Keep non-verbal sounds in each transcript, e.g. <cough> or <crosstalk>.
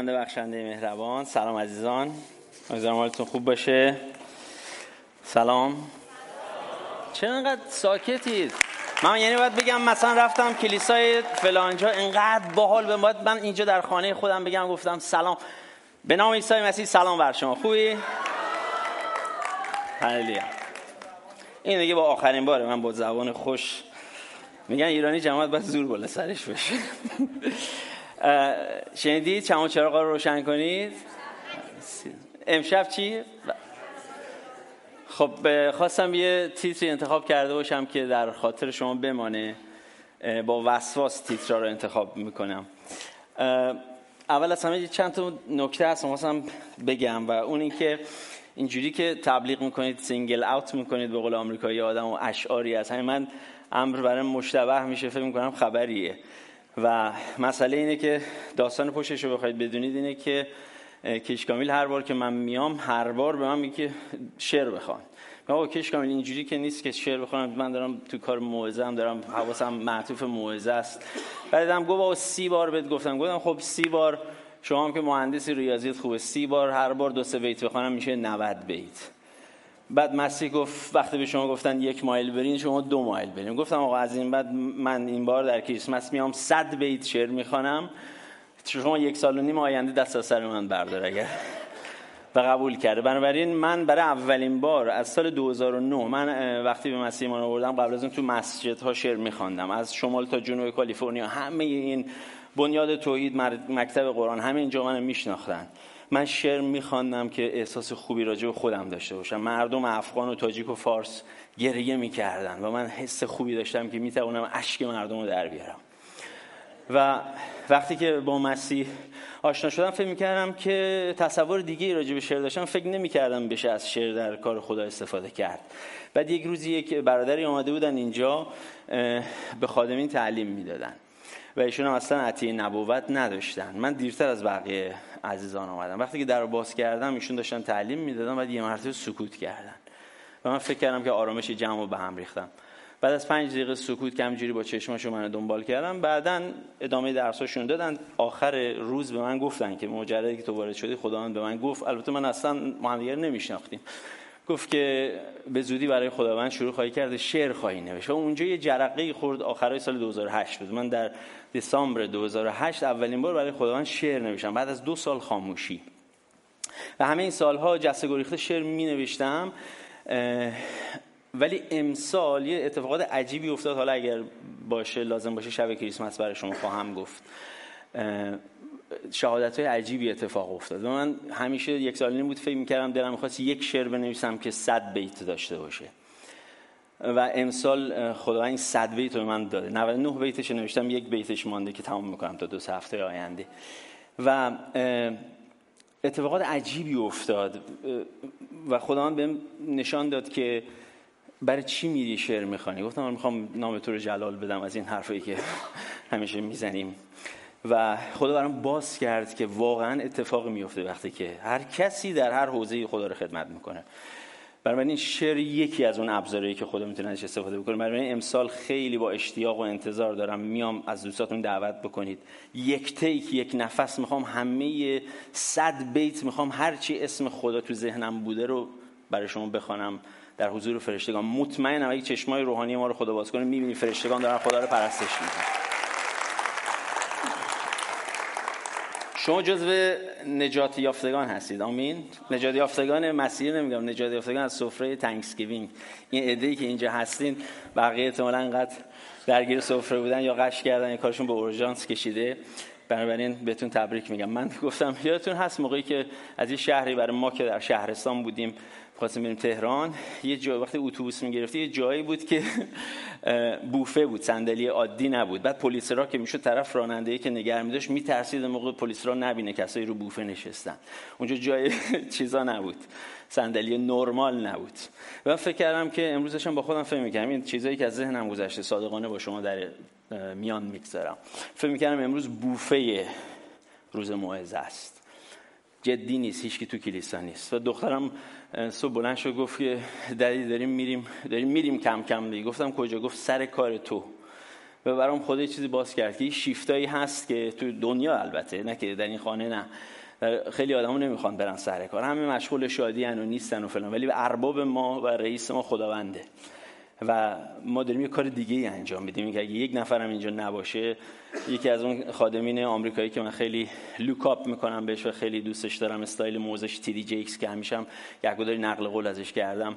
خداوند بخشنده مهربان. سلام عزیزان. امیدوارم حالتون خوب باشه؟ سلام. چرا انقدر ساکتید. من یعنی باید بگم مثلا رفتم کلیسای فلانجا انقدر باحال به باید من اینجا در خانه خودم بگم گفتم سلام. به نام عیسی مسیح سلام بر شما. خوبی؟ هللویا. این دیگه با آخرین باره. من با زبان خوش میگن ایرانی جماعت باید زور بالا سرش بشه. شنیدید؟ شمع و چراغا رو روشن کنید؟ امشب چی؟ خب خواستم یه تیتری انتخاب کرده باشم که در خاطر شما بمانه با وسواس تیترا رو انتخاب می‌کنم. اول از همه چند تا نکته هست خواستم بگم و اون این که اینجوری که تبلیغ می‌کنید single out می‌کنید به قول آمریکایی آدم و اشعاری از همین من امر برام مشتبه میشه فکر می‌کنم خبریه. و مسئله اینه که داستان پشتش رو بخواید بدونید اینه که کشکامیل هر بار که من میام هر بار به من میگه شعر بخوان. آقا کشکامیل اینجوری که نیست که شعر بخونم من دارم تو کار موعظه هم دارم حواسم معطوف موعظه است. بعدم گفت با سی بار بهت گفتم. گفتم خب سی بار شما هم که مهندسی ریاضیت خوبه سی بار هر بار دو سه بیت بخونم میشه 90 بیت. بعد مسیح گفت وقتی به شما گفتن یک مایل برین شما دو مایل برین. گفتم آقا از این بعد من این بار در کریسمس میام صد بیت شعر می‌خوانم. شما یک سال و نیم آینده دست از سر من بردار اگر. و قبول کرده. بنابراین من برای اولین بار از سال 2009 من وقتی به مسیح ایمان آوردم قبل از اون تو مسجد ها شعر میخواندم. از شمال تا جنوب کالیفرنیا همه این بنیاد توحید مکتب قرآن همه اینجا من میشناختن. من شعر میخواندم که احساس خوبی راجع به خودم داشته باشم. مردم افغان و تاجیک و فارس گریه می‌کردن و من حس خوبی داشتم که می‌توانم اشک مردم رو در بیارم. و وقتی که با مسیح آشنا شدم فکر می‌کردم که تصور دیگه راجع به شعر داشتم. فکر نمی‌کردم بشه از شعر در کار خدا استفاده کرد. بعد یک روزی یک برادری آمده بودن اینجا به خادمین تعلیم می‌دادن و ایشون هم اصلا عطیه نبوت نداشتن. من دیرتر از بقیه عزیزان آمدم وقتی که در باز کردم ایشون داشتن تعلیم می‌دادن بعد یه مرتبه سکوت کردن. و من فکر کردم که آرامش جمع رو به هم ریختم بعد از پنج دقیقه سکوت که همجوری با چشماشو من دنبال کردم بعدا ادامه درساشون دادن. آخر روز به من گفتن که مجردی که تو وارد شدی خداوند به من گفت. البته من اصلا ما هم نمیشناختیم. گفت که به زودی برای خداوند شروع خواهی کرده شعر خواهی نوشت. و اونجا یه جرقه خورد. آخرای سال 2008 بود. من در دسامبر 2008 اولین بار برای خداوند شعر نوشتم. بعد از دو سال خاموشی. و همه این سالها جسته گریخته شعر می نوشتم ولی امسال یه اتفاقات عجیبی افتاد. حالا اگر باشه لازم باشه شب کریسمس برای شما خواهم گفت. شهادت های عجیبی اتفاق افتاد. و من همیشه یک سال نیم بود فکر می‌کردم دلم می‌خواست یک شعر بنویسم که صد بیت داشته باشه. و امسال خداوند صد بیت رو من داده. 99 بیتش نوشتم یک بیتش مانده که تمام می‌کنم تا دو هفته آینده. و اتفاقات عجیبی افتاد. و خداوند بهم نشان داد که برای چی میری شعر می‌خوانی. گفتم من می‌خوام نام تو رو جلال بدم از این حرفایی که همیشه می‌زنیم. و خدا برام باز کرد که واقعا اتفاق میفته وقتی که هر کسی در هر حوزه خدا رو خدمت می‌کنه. برای این شعر یکی از اون ابزارهایی که خدا می‌تونه ازش استفاده بکنه برای این امسال خیلی با اشتیاق و انتظار دارم میام از دوستاتون دعوت بکنید. یک تیک یک نفس می‌خوام همه صد بیت می‌خوام هر چی اسم خدا تو ذهنم بوده رو برای شما بخوانم. در حضور فرشتگان مطمئنم اگه چشمای روحانی ما رو خدا باز کنه می‌بینی فرشتگان دارن خدا رو پرستش می‌کنن. شما جزو نجات یافتگان هستید. آمین. نجات یافتگان مسیح نمیگم. نجات یافتگان از سفره Thanksgiving این ایده که اینجا هستین بقیه احتمالاً انقدر درگیر سفره بودن یا غش کردن یا کارشون به اورژانس کشیده. بنابراین بهتون تبریک میگم. من گفتم یادتون هست موقعی که از یه شهری برای ما که در شهرستان بودیم خواستیم بریم تهران. یه جای وقتی اتوبوس می‌گرفتی یه جایی بود که <laughs> بوفه بود صندلی عادی نبود. بعد پلیس را که می‌شد طرف راننده که نگه میداشت میترسید موقع پلیس را نبینه کسایی رو بوفه نشستن. اونجا جای <laughs> چیزا نبود. صندلی نرمال نبود. و فکر کردم که امروزشم با خودم فکر می‌کردم این چیزایی که از ذهنم گذشته صادقانه با شما در میان می‌گذارم. فکر می‌کردم امروز بوفه روز موعظه است. جدی نیست هیچ تو کلیسا نیست. و دخترم صبح بلند شد گفت که دری داریم میریم داریم میریم کم کم دیگه. گفتم کجا؟ گفت سر کار تو. و برام خدا چیزی باز کرد که شیفتایی هست که تو دنیا البته نه که در این خانه نه. خیلی آدمو نمی‌خوان برن سر کار. همه مشغول شادی و نیستن و فلان. ولی ارباب ما و رئیس ما خداونده. و ما داریم یه کار دیگه ای انجام میدیم. که اگه یک نفرم اینجا نباشه یکی از اون خادمین آمریکایی که من خیلی look up می‌کنم بهش و خیلی دوستش دارم استایل موعظه‌ش T.D. Jakes که همیشه هم یک نقل قول ازش کردم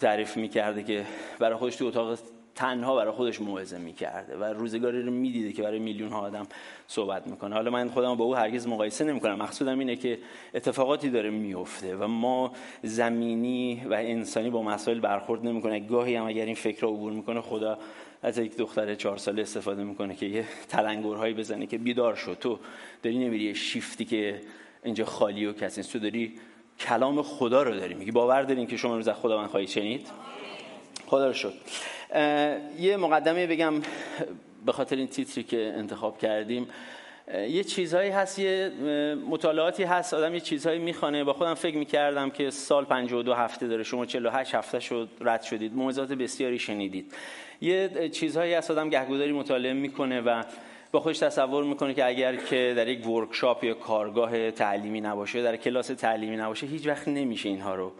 تعریف می‌کرده که برای خودش تو اتاق تنها برای خودش موعظه می‌کرده و روزگاری رو می‌دیده که برای میلیون ها آدم صحبت می‌کنه. حالا من خودم با او هرگز مقایسه نمی‌کنم. مقصودم اینه که اتفاقاتی داره میفته و ما زمینی و انسانی با مسائل برخورد نمی‌کنه. گاهی هم اگر این فکر رو عبور می‌کنه خدا از یک دختر چهار ساله استفاده می‌کنه که یه تلنگرهایی بزنه که بیدار شد تو داری نمیری شیفتی که اینجا خالی و کسی تو داری کلام خدا رو داری میگی. باور دارین که شما روز خدا من خواهید شنید؟ خدا رو شد یه مقدمه بگم به خاطر این تیتری که انتخاب کردیم. یه چیزهایی هست یه مطالعاتی هست. آدم یه چیزهایی می‌خوانه با خودم فکر می‌کردم که سال 52 هفته داره شما 48 هفته شد رد شدید. موعظات بسیاری شنیدید. یه چیزهایی هست آدم گهگوداری مطالعه می‌کنه و با خودش تصور می‌کنه که اگر که در یک ورکشاپ یا کارگاه تعلیمی نباشه در کلاس تعلیمی نباشه هیچ وقت نمیشه اینها رو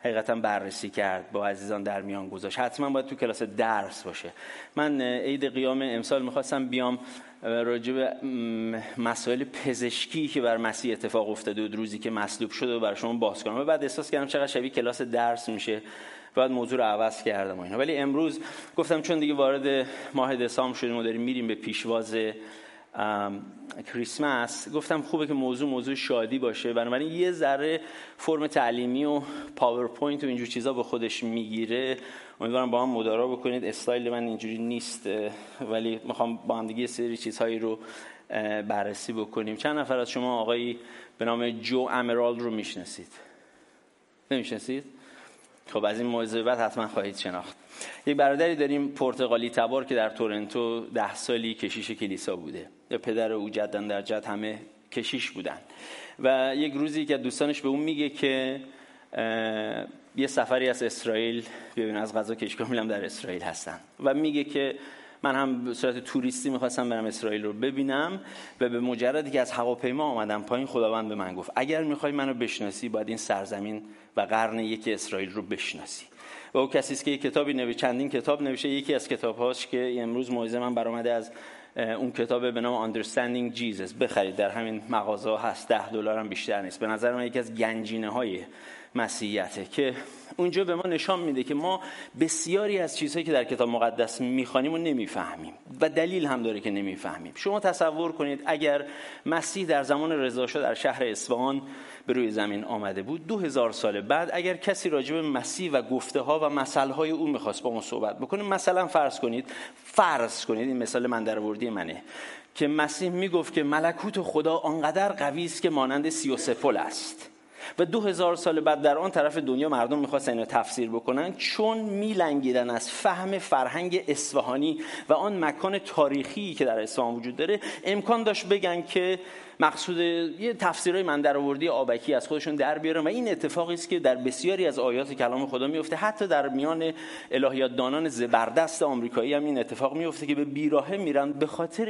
حقیقتا بررسی کرد با عزیزان در میان گذاشت. حتما باید تو کلاس درس باشه. من عید قیام امسال می‌خواستم بیام راجع به مسائل پزشکی که بر مسیح اتفاق افتاده بود روزی که مصلوب شده و برای شما باز کنم. و بعد احساس کردم چقدر شبیه کلاس درس میشه. بعد موضوع رو عوض کردم و اینا. ولی امروز گفتم چون دیگه وارد ماه دسامبر شدیم و داریم میریم به پیشواز کریسمس. گفتم خوبه که موضوع موضوع شادی باشه. بنابراین یه ذره فرم تعلیمی و پاورپوینت و اینجور چیزا به خودش می‌گیره. امیدوارم با هم مدارا بکنید. استایل من اینجوری نیست ولی می‌خوام با هم دیگه سری چیزهایی رو بررسی بکنیم. چند نفر از شما آقایی به نام جو امرال رو می‌شناسید؟ نمی‌شناسید؟ خب از این موضوع بعد حتما خواهید شناخت. یک برادری داریم پرتغالی تبار که در تورنتو ده سالی کشیش کلیسا بوده. پدر او جدن در جد همه کشیش بودن. و یک روزی که دوستانش به اون میگه که یه سفری از اسرائیل ببین از غذا کشکا میلم در اسرائیل هستن. و میگه که من هم به صورت توریستی می‌خواستم برم اسرائیل رو ببینم و به مجردی که از هواپیما آمدم پایین خداوند به من گفت اگر می‌خوای منو بشناسی باید این سرزمین و قرن یکی اسرائیل رو بشناسی. و او کسی است که یک کتابی نوشته چندین کتاب نوشته یکی از کتابهاش که امروز موعظه من برآمده از اون کتاب به نام Understanding Jesus. بخرید در همین مغازه هست. ده دلار هم بیشتر نیست. به نظر من یکی از گنجینه های مسیحیته که اونجا به ما نشان میده که ما بسیاری از چیزهایی که در کتاب مقدس می‌خوانیم و نمی‌فهمیم و دلیل هم داره که نمی‌فهمیم. شما تصور کنید اگر مسیح در زمان رضاشاه در شهر اصفهان به روی زمین آمده بود دو هزار سال بعد اگر کسی راجع به مسیح و گفته ها و مسئله های او می‌خواست با ما صحبت بکنه مثلا فرض کنید فرض کنید این مثال من در منه که مسیح می‌گفت که ملکوت خدا آنقدر قوی است که مانند سی و پل است. و دو هزار سال بعد در آن طرف دنیا مردم می‌خواستن اینو تفسیر بکنن چون میلنگیدن از فهم فرهنگ اصفهانی و آن مکان تاریخی که در اصفهان وجود داره امکان داشت بگن که مقصود یه تفسیرهای من در آوردی آبکی از خودشون در بیارن و این اتفاقی است که در بسیاری از آیات کلام خدا میفته. حتی در میان الهیات دانان زبردست آمریکایی هم این اتفاق میفته که به بیراهه میرن به خاطر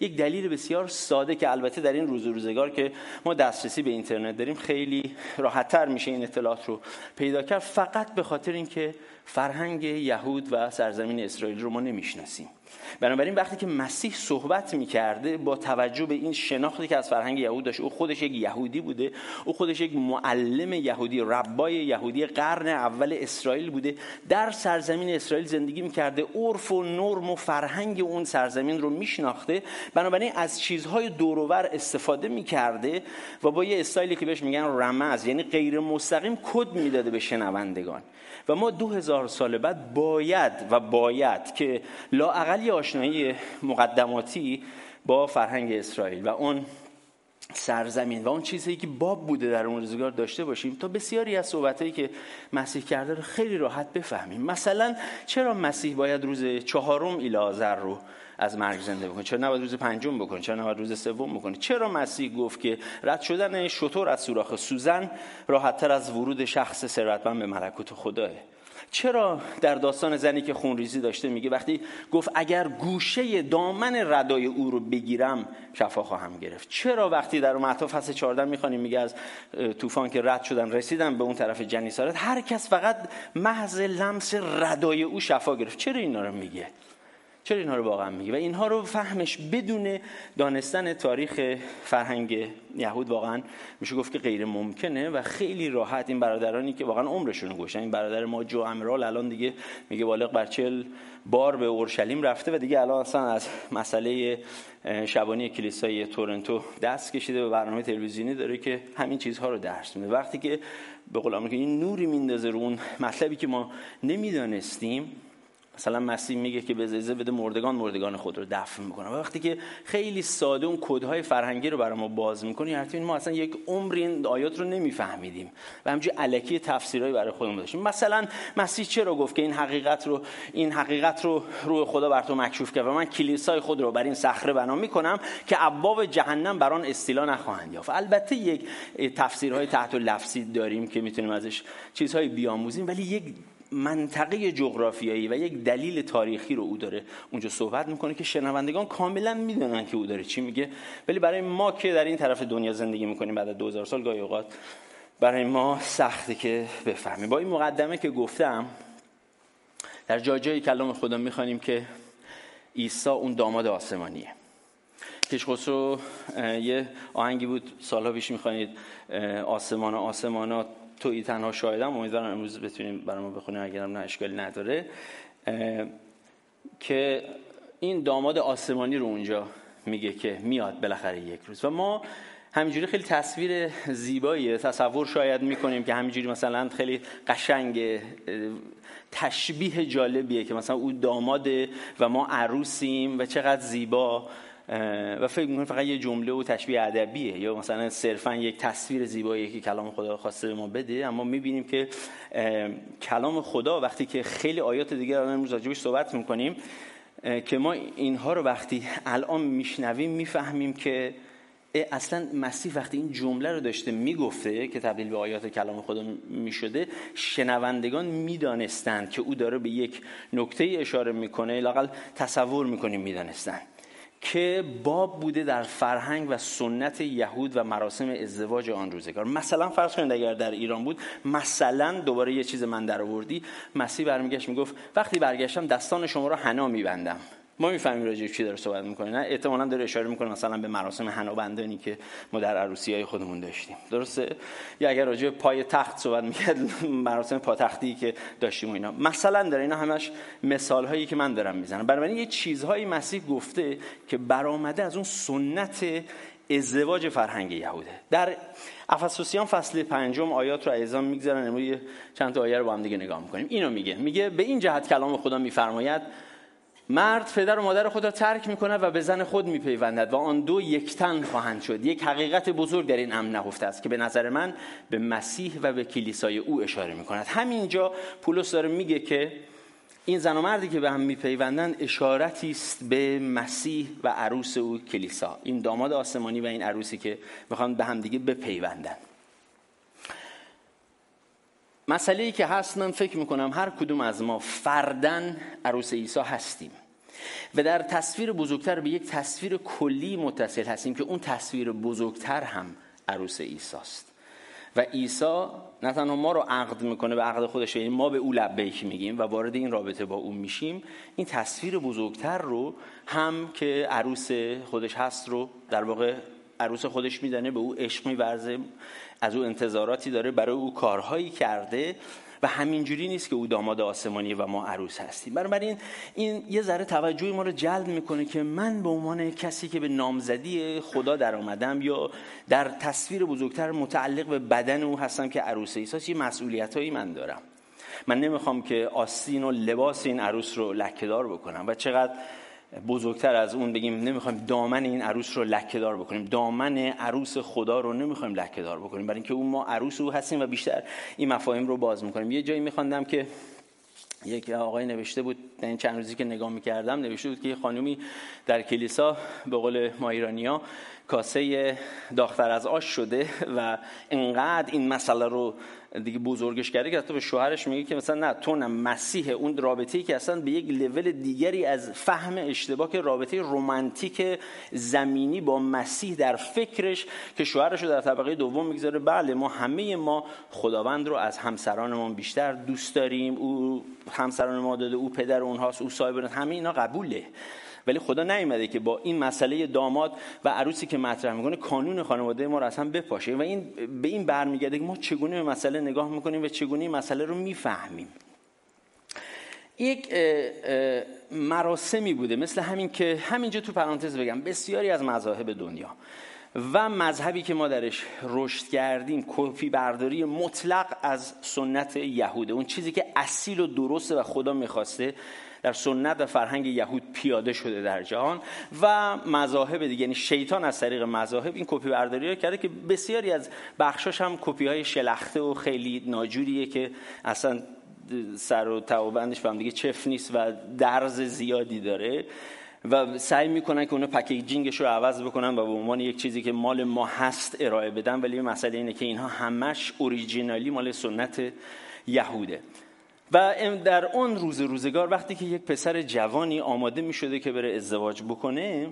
یک دلیل بسیار ساده که البته در این روز روزگار که ما دسترسی به اینترنت داریم خیلی راحتتر میشه این اطلاعات رو پیدا کرد. فقط به خاطر اینکه فرهنگ یهود و سرزمین اسرائیل رو ما نمی‌شناسیم. بنابراین وقتی که مسیح صحبت می‌کرده با توجه به این شناختی که از فرهنگ یهود داشت او خودش یک یهودی بوده او خودش یک معلم یهودی ربای یهودی قرن اول اسرائیل بوده در سرزمین اسرائیل زندگی می‌کرده عرف و نرم و فرهنگ اون سرزمین رو میشناخته. بنابراین از چیزهای دورور استفاده می‌کرده و با یه استایلی که بهش میگن رمز یعنی غیر مستقیم کد می‌داده به شنوندگان. و ما دو هزار سال بعد باید و باید که لاعقل یه آشنایی مقدماتی با فرهنگ اسرائیل و اون سرزمین و اون چیزی که باب بوده در اون روزگار داشته باشیم تا بسیاری از صحبتهایی که مسیح کرده رو خیلی راحت بفهمیم. مثلا چرا مسیح باید روز چهارم ایلازر رو از مرگ زنده بکنه چرا نباید روز پنجم بکنه چرا نباید روز سوم بکنه چرا مسیح گفت که رد شدن شطور از سوراخ سوزن راحتتر از ورود شخص ثروتمند به ملکوت خداه چرا در داستان زنی که خونریزی داشته میگه وقتی گفت اگر گوشه دامن ردای او رو بگیرم شفا خواهم گرفت. چرا وقتی در متا فصل 14 می‌خوانیم میگه از طوفان که رد شدن رسیدن به اون طرف جنیسارت هر کس فقط محض لمس ردای او شفا گرفت. چرا اینا رو میگه؟ چرا اینها رو واقعا میگه و اینها رو فهمش بدون دانستن تاریخ فرهنگ یهود واقعا میشه گفت که غیر ممکنه و خیلی راحت این برادرانی که واقعا عمرشون رو این برادر ما جو امرال الان دیگه میگه بالغ بر چل بار به اورشلیم رفته و دیگه الان اصلا از مسئله شبانی کلیسای تورنتو دست کشیده و برنامه تلویزیونی داره که همین چیزها رو درس میده. وقتی که به قول این نوری میندازه رو اون مطلبی که ما نمی‌دانستیم مثلا مسیح میگه که به زیزه بده مردگان مردگان خود رو دفن می‌کنه و وقتی که خیلی ساده اون کدهای فرهنگی رو برای ما باز می‌کنه یعنی ما اصلا یک عمری این آیات رو نمیفهمیدیم و همچنین الکی تفسیرهایی برای خودمون داشتیم. مثلا مسیح چرا گفت که این حقیقت رو این حقیقت رو روح خدا بر تو مکشوف کرد؟ و من کلیسای خود رو بر این صخره بنا می‌کنم که ابواب جهنم بر آن استیلا نخواهند یافت. البته یک تفسیرهای تحت لفظی داریم که می‌تونیم ازش چیزهایی بیاموزیم ولی یک منطقه جغرافیایی و یک دلیل تاریخی رو او داره. اونجا صحبت می‌کنه که شنوندگان کاملا می‌دونن که او داره چی میگه. ولی برای ما که در این طرف دنیا زندگی می‌کنیم بعد از 2000 سال گاهی اوقات برای ما سخته که بفهمیم. با این مقدمه که گفتم در جای جای کلام خدا می‌خوانیم که عیسی اون داماد آسمانیه. رو یه آهنگی بود سالها پیش می‌خوانید آسمان آسمانات. توی تنها شاهدم امیدوارم امروز بتونیم برای ما بخونیم اگرم نه اشکالی نداره. که این داماد آسمانی رو اونجا میگه که میاد بالاخره یک روز. و ما همینجوری خیلی تصویر زیباییه تصور شاید می‌کنیم که همینجوری مثلا خیلی قشنگ تشبیه جالبیه که مثلا او داماده و ما عروسیم و چقدر زیبا. و فکر می‌کنم فقط یه جمله و تشبیه ادبیه. یا مثلا صرفا یک تصویر زیبایی که کلام خدا خواسته به ما بده اما می‌بینیم که کلام خدا وقتی که خیلی آیات دیگه الان امروز راجبش صحبت می‌کنیم که ما اینها رو وقتی الان میشنویم می‌فهمیم که اصلا مسیح وقتی این جمله رو داشته می‌گفته که تبدیل به آیات کلام خدا می‌شده شنوندگان می‌دانستند که او داره به یک نکته اشاره می‌کنه لاقل تصور می‌کنیم می‌دانستند. که باب بوده در فرهنگ و سنت یهود و مراسم ازدواج آن روزگار. مثلا فرض کنید اگر در ایران بود مثلا دوباره یه چیز من در آوردی. مسیح برمیگشت می‌گفت وقتی برگشتم دستان شما رو حنا میبندم. ما می‌فهمیم راجع چی داره صحبت می‌کنه نه؟ احتمالاً داره اشاره می‌کنه مثلا به مراسم حنابندانی که ما در عروسی های خودمون داشتیم. درسته؟ یا اگر راجع پای تخت صحبت می‌کرد مراسم پاتختی که داشتیم و اینا. مثلا داره اینا همش مثال هایی که من دارم می‌زنم. بنابراین یه چیزهایی مسیح گفته که برآمده از اون سنت ازدواج فرهنگ یهوده. در افسوسیان فصل پنجم آیات رو ایزان می‌گذارن. امروز چند تا آیه رو با هم دیگه نگاه می‌کنیم. اینو میگه. میگه به این جهت کلام خدا میفرماید مرد پدر و مادر خود را ترک می‌کنه و به زن خود میپیوندد و آن دو یکتن خواهند شد. یک حقیقت بزرگ در این امر نهفته است که به نظر من به مسیح و به کلیسای او اشاره می‌کند. همینجا پولس داره میگه که این زن و مردی که به هم میپیوندند اشارتی است به مسیح و عروس او کلیسا. این داماد آسمانی و این عروسی که می‌خوان به هم دیگه بپیوندند مسئله ای که هست من فکر می‌کنم هر کدوم از ما فردن عروس عیسی هستیم و در تصویر بزرگتر به یک تصویر کلی متصل هستیم که اون تصویر بزرگتر هم عروس عیسی است و عیسی نه تنها ما رو عقد می‌کنه به عقد خودش یعنی ما به او لبیک میگیم و وارد این رابطه با او میشیم این تصویر بزرگتر رو هم که عروس خودش هست رو در واقع عروس خودش میدانه به او عشق میورزه از او انتظاراتی داره برای او کارهایی کرده و همینجوری نیست که او داماد آسمانی و ما عروس هستیم. بنابراین این یه ذره توجه ما رو جلب می‌کنه که من به عنوان کسی که به نامزدی خدا در آمدم یا در تصویر بزرگتر متعلق به بدن او هستم که عروس ایساس یه مسئولیت هایی من دارم. من نمی‌خوام که آستین و لباس این عروس رو لکهدار بکنم. و چقدر بزرگتر از اون بگیم نمی‌خوایم دامن این عروس رو لکه دار بکنیم. دامن عروس خدا رو نمی‌خوایم لکه دار بکنیم. برای اینکه اون ما عروس او هستیم و بیشتر این مفاهیم رو باز می‌کنیم. یه جایی میخواندم که یک آقای نوشته بود در این چند روزی که نگاه می‌کردم نوشته بود که یه خانومی در کلیسا به قول ما ایرانیا کاسه داختر از آش شده و انقدر این مسئله رو دیگه بزرگش کرده که حتی به شوهرش میگه که مثلا نه تو نه مسیح اون رابطه‌ای که اصلا به یک لول دیگری از فهم اشتباه که رابطه رمانتیک زمینی با مسیح در فکرش که شوهرش رو در طبقه دوم می‌گذاره. بله ما همه ما خداوند رو از همسرانمون بیشتر دوست داریم. او همسران ما داده او پدر اونهاست او صاحب همه اینا قبوله. ولی خدا نیومده که با این مسئله داماد و عروسی که مطرح می‌کنه کانون خانواده ما رو اصلا بپاشه. و این به این برمیگرده که ما چگونه به مسئله نگاه می‌کنیم و چگونه این مسئله رو می‌فهمیم. یک مراسمی بوده مثل همین که همینجا تو پرانتز بگم بسیاری از مذاهب دنیا و مذهبی که ما درش رشد کردیم کپی برداری مطلق از سنت یهوده. اون چیزی که اصیل و درسته و خدا می‌خواسته در سنت و فرهنگ یهود پیاده شده در جهان. و مذاهب دیگه یعنی شیطان از طریق مذاهب این کپی برداری رو کرده که بسیاری از بخشاش هم کپی های شلخته و خیلی ناجوریه که اصلا سر و ته و بندش به هم دیگه چفت نیست و درز زیادی داره. و سعی می‌کنن که اونو packaging ش رو عوض بکنن و به عنوان یک چیزی که مال ما هست ارائه بدن ولی مسئله اینه که اینها همش originally مال سنت یهوده. و در اون روز روزگار وقتی که یک پسر جوانی آماده می شده که بره ازدواج بکنه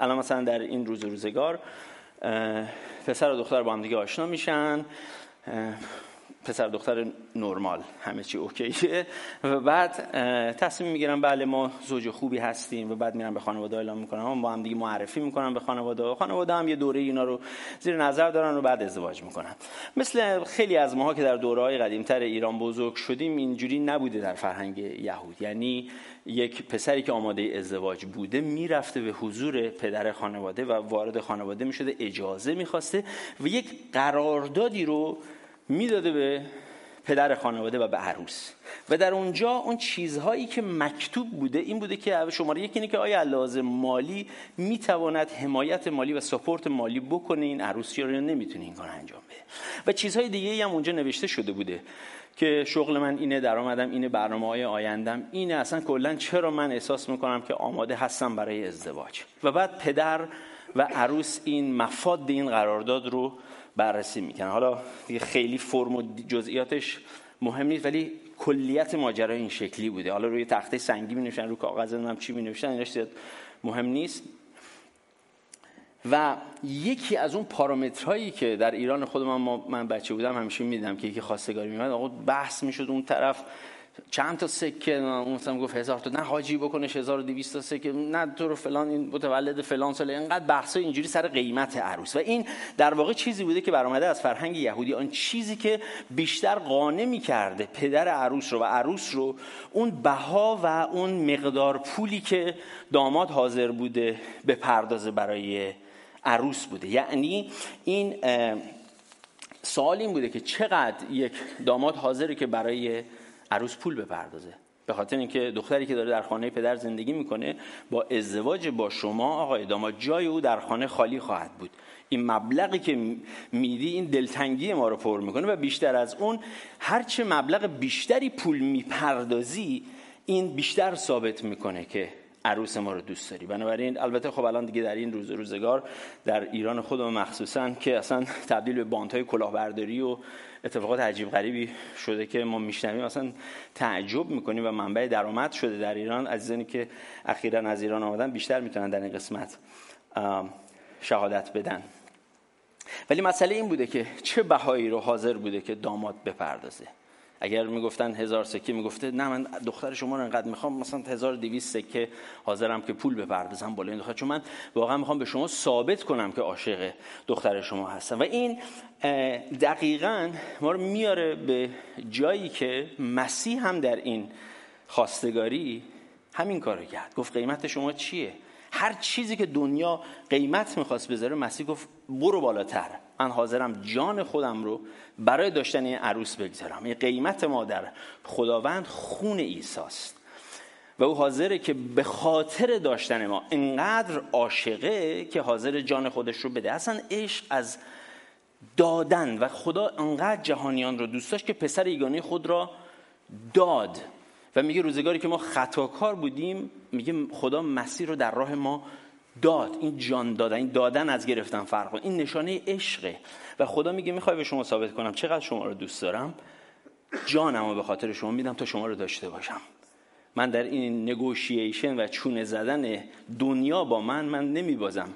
الان مثلا در این روز روزگار پسر و دختر با هم دیگه آشنا میشن پسر دختر نرمال همه چی اوکیه. و بعد تصمیم می‌گیرن بله ما زوج خوبی هستیم و بعد میرن به خانواده اعلام می‌کنن هم با هم دیگه معرفی می‌کنن به خانواده. خانواده هم یه دوره اینا رو زیر نظر دارن و بعد ازدواج می‌کنن. مثل خیلی از ماها که در دوره های قدیمتر ایران بزرگ شدیم اینجوری نبوده در فرهنگ یهود. یعنی یک پسری که آماده ازدواج بوده می‌رفته به حضور پدر خانواده و وارد خانواده می‌شده اجازه می‌خواسته و یک قراردادی رو می‌داده به پدر خانواده و به عروس. و در اونجا اون چیزهایی که مکتوب بوده این بوده که شماره یکی اینه که آیا لازم مالی می‌تواند حمایت مالی و سپورت مالی بکنه؟ این عروسی رو نمی‌تونه این کار انجام بده؟ و چیزهای دیگه هم اونجا نوشته شده بوده که شغل من اینه درآمدم اینه برنامه های آیندم اینه. اصلا کلا چرا من احساس می‌کنم که آماده هستم برای ازدواج؟ و بعد پدر و عروس این مفاد این قرارداد رو بررسی می‌کنن. حالا دیگه خیلی فرم و جزئیاتش مهم نیست ولی کلیت ماجرا این شکلی بوده. حالا روی تخته سنگی می نوشتن رو کاغذ هم چی می نوشتن اینش مهم نیست. و یکی از اون پارامترهایی که در ایران خود من, من بچه بودم همیشه میدم که یکی خواستگاری میمد آقا بحث می‌شد اون طرف. چند تا سکه مثلا گفت هزار تا. نه حاجی بکنش 1200 تا سکه. نه تو رو فلان این متولد فلان سال اینقدر بحث اینجوری سر قیمت عروس. و این در واقع چیزی بوده که برآمده از فرهنگ یهودی. آن چیزی که بیشتر قانع می‌کرده پدر عروس رو و عروس رو اون بها و اون مقدار پولی که داماد حاضر بوده به پردازه برای عروس بوده. یعنی این سوال این بوده که چقدر یک داماد حاضره که برای عروس پول بپردازه. به خاطر اینکه دختری که داره در خانه پدر زندگی می‌کنه با ازدواج با شما آقای داماد جای او در خانه خالی خواهد بود. این مبلغی که میدی این دلتنگی ما رو پر می‌کنه و بیشتر از اون هرچه مبلغ بیشتری پول می‌پردازی این بیشتر ثابت می‌کنه که عروس ما رو دوست داری. بنابراین البته خب الان دیگه در این روز روزگار در ایران خودمون مخصوصا که اصلا تبدیل به باندهای کلاهبرداری و اتفاقات عجیب غریبی شده که ما میشنویم. اصلا تعجب می‌کنیم و منبع درآمد شده در ایران. عزیزانی که اخیرا از ایران آمدن بیشتر می‌تونن در این قسمت شهادت بدن. ولی مسئله این بوده که چه بهایی رو حاضر بوده که داماد بپردازه؟ اگر می‌گفتن هزار سکه می‌گفته نه من دختر شما رو انقدر می‌خوام مثلا 1200 سکه حاضرم که پول بپردازم بالای این دختر. چون من واقعا می‌خوام به شما ثابت کنم که عاشق دختر شما هستم. و این دقیقا ما رو میاره به جایی که مسیح هم در این خواستگاری همین کارو کرد. گفت قیمت شما چیه؟ هر چیزی که دنیا قیمت می‌خواست بذاره مسیح گفت برو بالاتر. من حاضرم جان خودم رو برای داشتن این عروس بگذارم. این قیمت ما در خداوند خون ایساست و او حاضره که به خاطر داشتن ما انقدر عاشقه که حاضر جان خودش رو بده. اصلا عشق از دادن و خدا انقدر جهانیان رو دوست داشت که پسر یگانه خود را داد. و میگه روزگاری که ما خطاکار بودیم میگه خدا مسیر رو در راه ما داد این جان دادن این دادن از گرفتن فرق این نشانه عشقه و خدا میگه می‌خوای به شما ثابت کنم چقدر شما رو دوست دارم جانم رو به خاطر شما میدم تا شما رو داشته باشم. من در این نگوشیشن و چونه زدن دنیا با من من نمیبازم.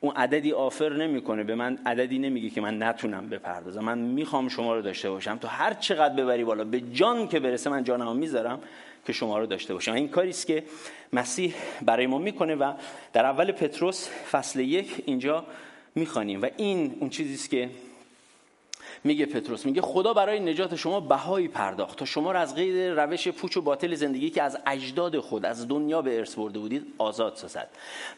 اون عددی آفر نمی‌کنه به من عددی نمیگه که من نتونم بپردازم. من می‌خوام شما رو داشته باشم. تو هر چقدر ببری بالا به جان که برسه من جانمو می‌ذارم. که شما رو داشته باشم این کاری است که مسیح برای ما می‌کنه و در اول پتروس فصل یک اینجا می‌خوانیم. و این اون چیزی است که میگه پتروس. میگه خدا برای نجات شما بهایی پرداخت. تا شما را از قید روش پوچ و باطل زندگی که از اجداد خود از دنیا به ارث برده بودید آزاد سازد.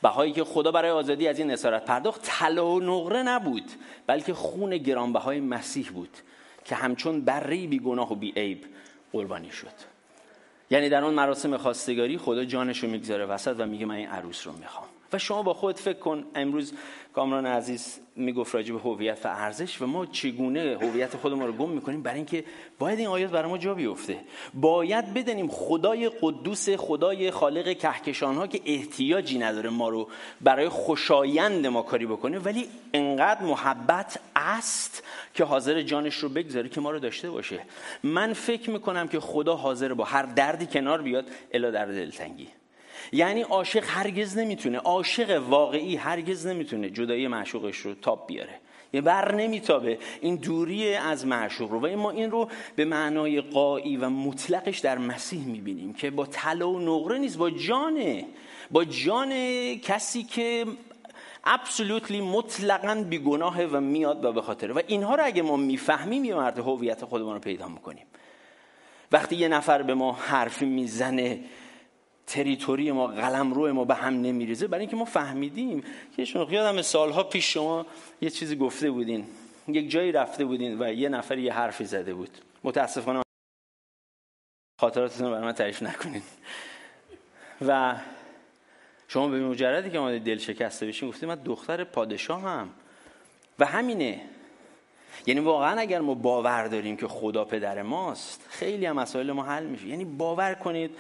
بهایی که خدا برای آزادی از این اسارت پرداخت طلا و نقره نبود بلکه خون گرانبهای مسیح بود که همچون بری بی گناه و بی عیب قربانی شد. یعنی در اون مراسم خواستگاری خدا جانش رو می‌گذاره وسط و میگه من این عروس رو می‌خوام. و شما با خود فکر کن امروز کامران عزیز می‌گفت راجع به هویت و ارزش و ما چگونه هویت خودمون رو گم می‌کنیم برای اینکه باید این آیات برای ما جا بیفته. باید بدونیم خدای قدوس خدای خالق کهکشان ها که احتیاجی نداره ما رو برای خوشایند ما کاری بکنه ولی انقدر محبت است که حاضر جانش رو بگذاره که ما رو داشته باشه. من فکر می‌کنم که خدا حاضر با هر دردی کنار بیاد الا در دلتنگی. یعنی عاشق هرگز نمی‌تونه عاشق واقعی هرگز نمی‌تونه جدایی معشوقش رو تاب بیاره. یه بر نمیتابه. این دوری از معشوق رو. و ما این رو به معنای قایی و مطلقش در مسیح می‌بینیم که با طلا و نقره نیست با جانه با جان کسی که ابسولوتلی مطلقا بیگناه و میاد و به خاطره. و اینها رو اگه ما می‌فهمیم یه مرد هویت خودمون رو پیدا می‌کنیم. وقتی یه نفر به ما حرفی می‌زنه تریتوری ما قلم روی ما به هم نمیریزه. برای اینکه ما فهمیدیم که شما یادم سالها پیش شما یه چیزی گفته بودین. یک جایی رفته بودین و یه نفر یه حرفی زده بود. متاسفانه خاطراتتون رو برای من تعریف نکنین. و شما به مجردی که ما دل شکسته بشین گفتیم من دختر پادشاه هم و همینه. یعنی واقعا اگر ما باور داریم که خدا پدر ماست خیلی هم مسائل ما حل میشه. یعنی باور کنید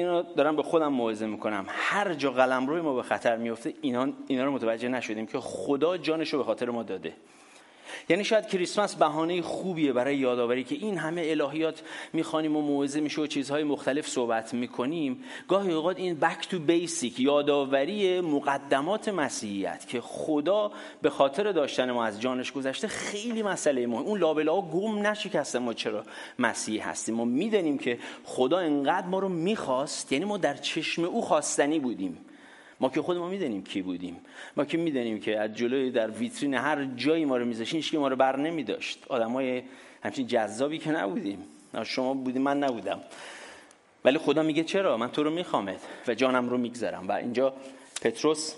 اینو دارم به خودم موعظه می‌کنم. هر جا قلم روی ما به خطر میفته اینا, اینا رو متوجه نشدیم که خدا جانش رو به خاطر ما داده. یعنی شاید کریسمس بهانه خوبیه برای یادآوری که این همه الهیات می‌خوانیم و موعظه میشه و چیزهای مختلف صحبت می‌کنیم. گاهی اوقات این بک تو بیسیک یادآوری مقدمات مسیحیت که خدا به خاطر داشتن ما از جانش گذشته خیلی مسئله مهم. اون لابلا گم نشکسته ما چرا مسیحی هستیم. ما می‌دونیم که خدا انقدر ما رو می‌خواست یعنی ما در چشم او خواستنی بودیم. ما که خودمون می‌دونیم کی بودیم. ما که می‌دونیم که از جلوی در ویترین هر جایی ما رو میذاشین که ما رو بر نمیداشت. آدمای همچین جذابی که نبودیم. شما بودیم من نبودم. ولی خدا میگه چرا؟ من تو رو میخوامت و جانم رو میگذرم و اینجا پتروس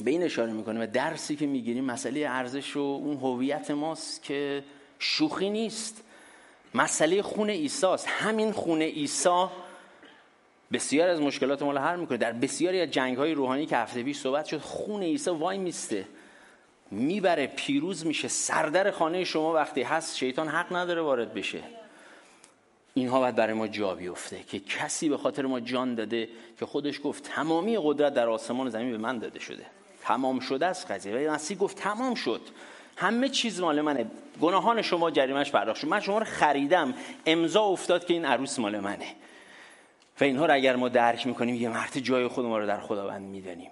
به این اشاره می‌کنه و درسی که می‌گیریم مسئله ارزش و اون هویت ماست که شوخی نیست. مسئله خون ایساست همین خون ایسا بسیار از مشکلات ما حل می‌کنه. در بسیاری از جنگ های روحانی که هفته پیش صحبت شد خون عیسی وای میسته. می‌بره پیروز میشه. سردر خانه شما وقتی هست شیطان حق نداره وارد بشه. اینها باید برای ما جا بیفته که کسی به خاطر ما جان داده که خودش گفت تمامی قدرت در آسمان و زمین به من داده شده. تمام شده است قضیه. و مسیح گفت تمام شد. همه چیز مال منه. گناهان شما جریمش پرداخت شد. من شما رو خریدم. امضا افتاد که این عروس مال منه. و اینها رو اگر ما درک می‌کنیم یه مرد جای خود ما رو در خداوند می‌دانیم.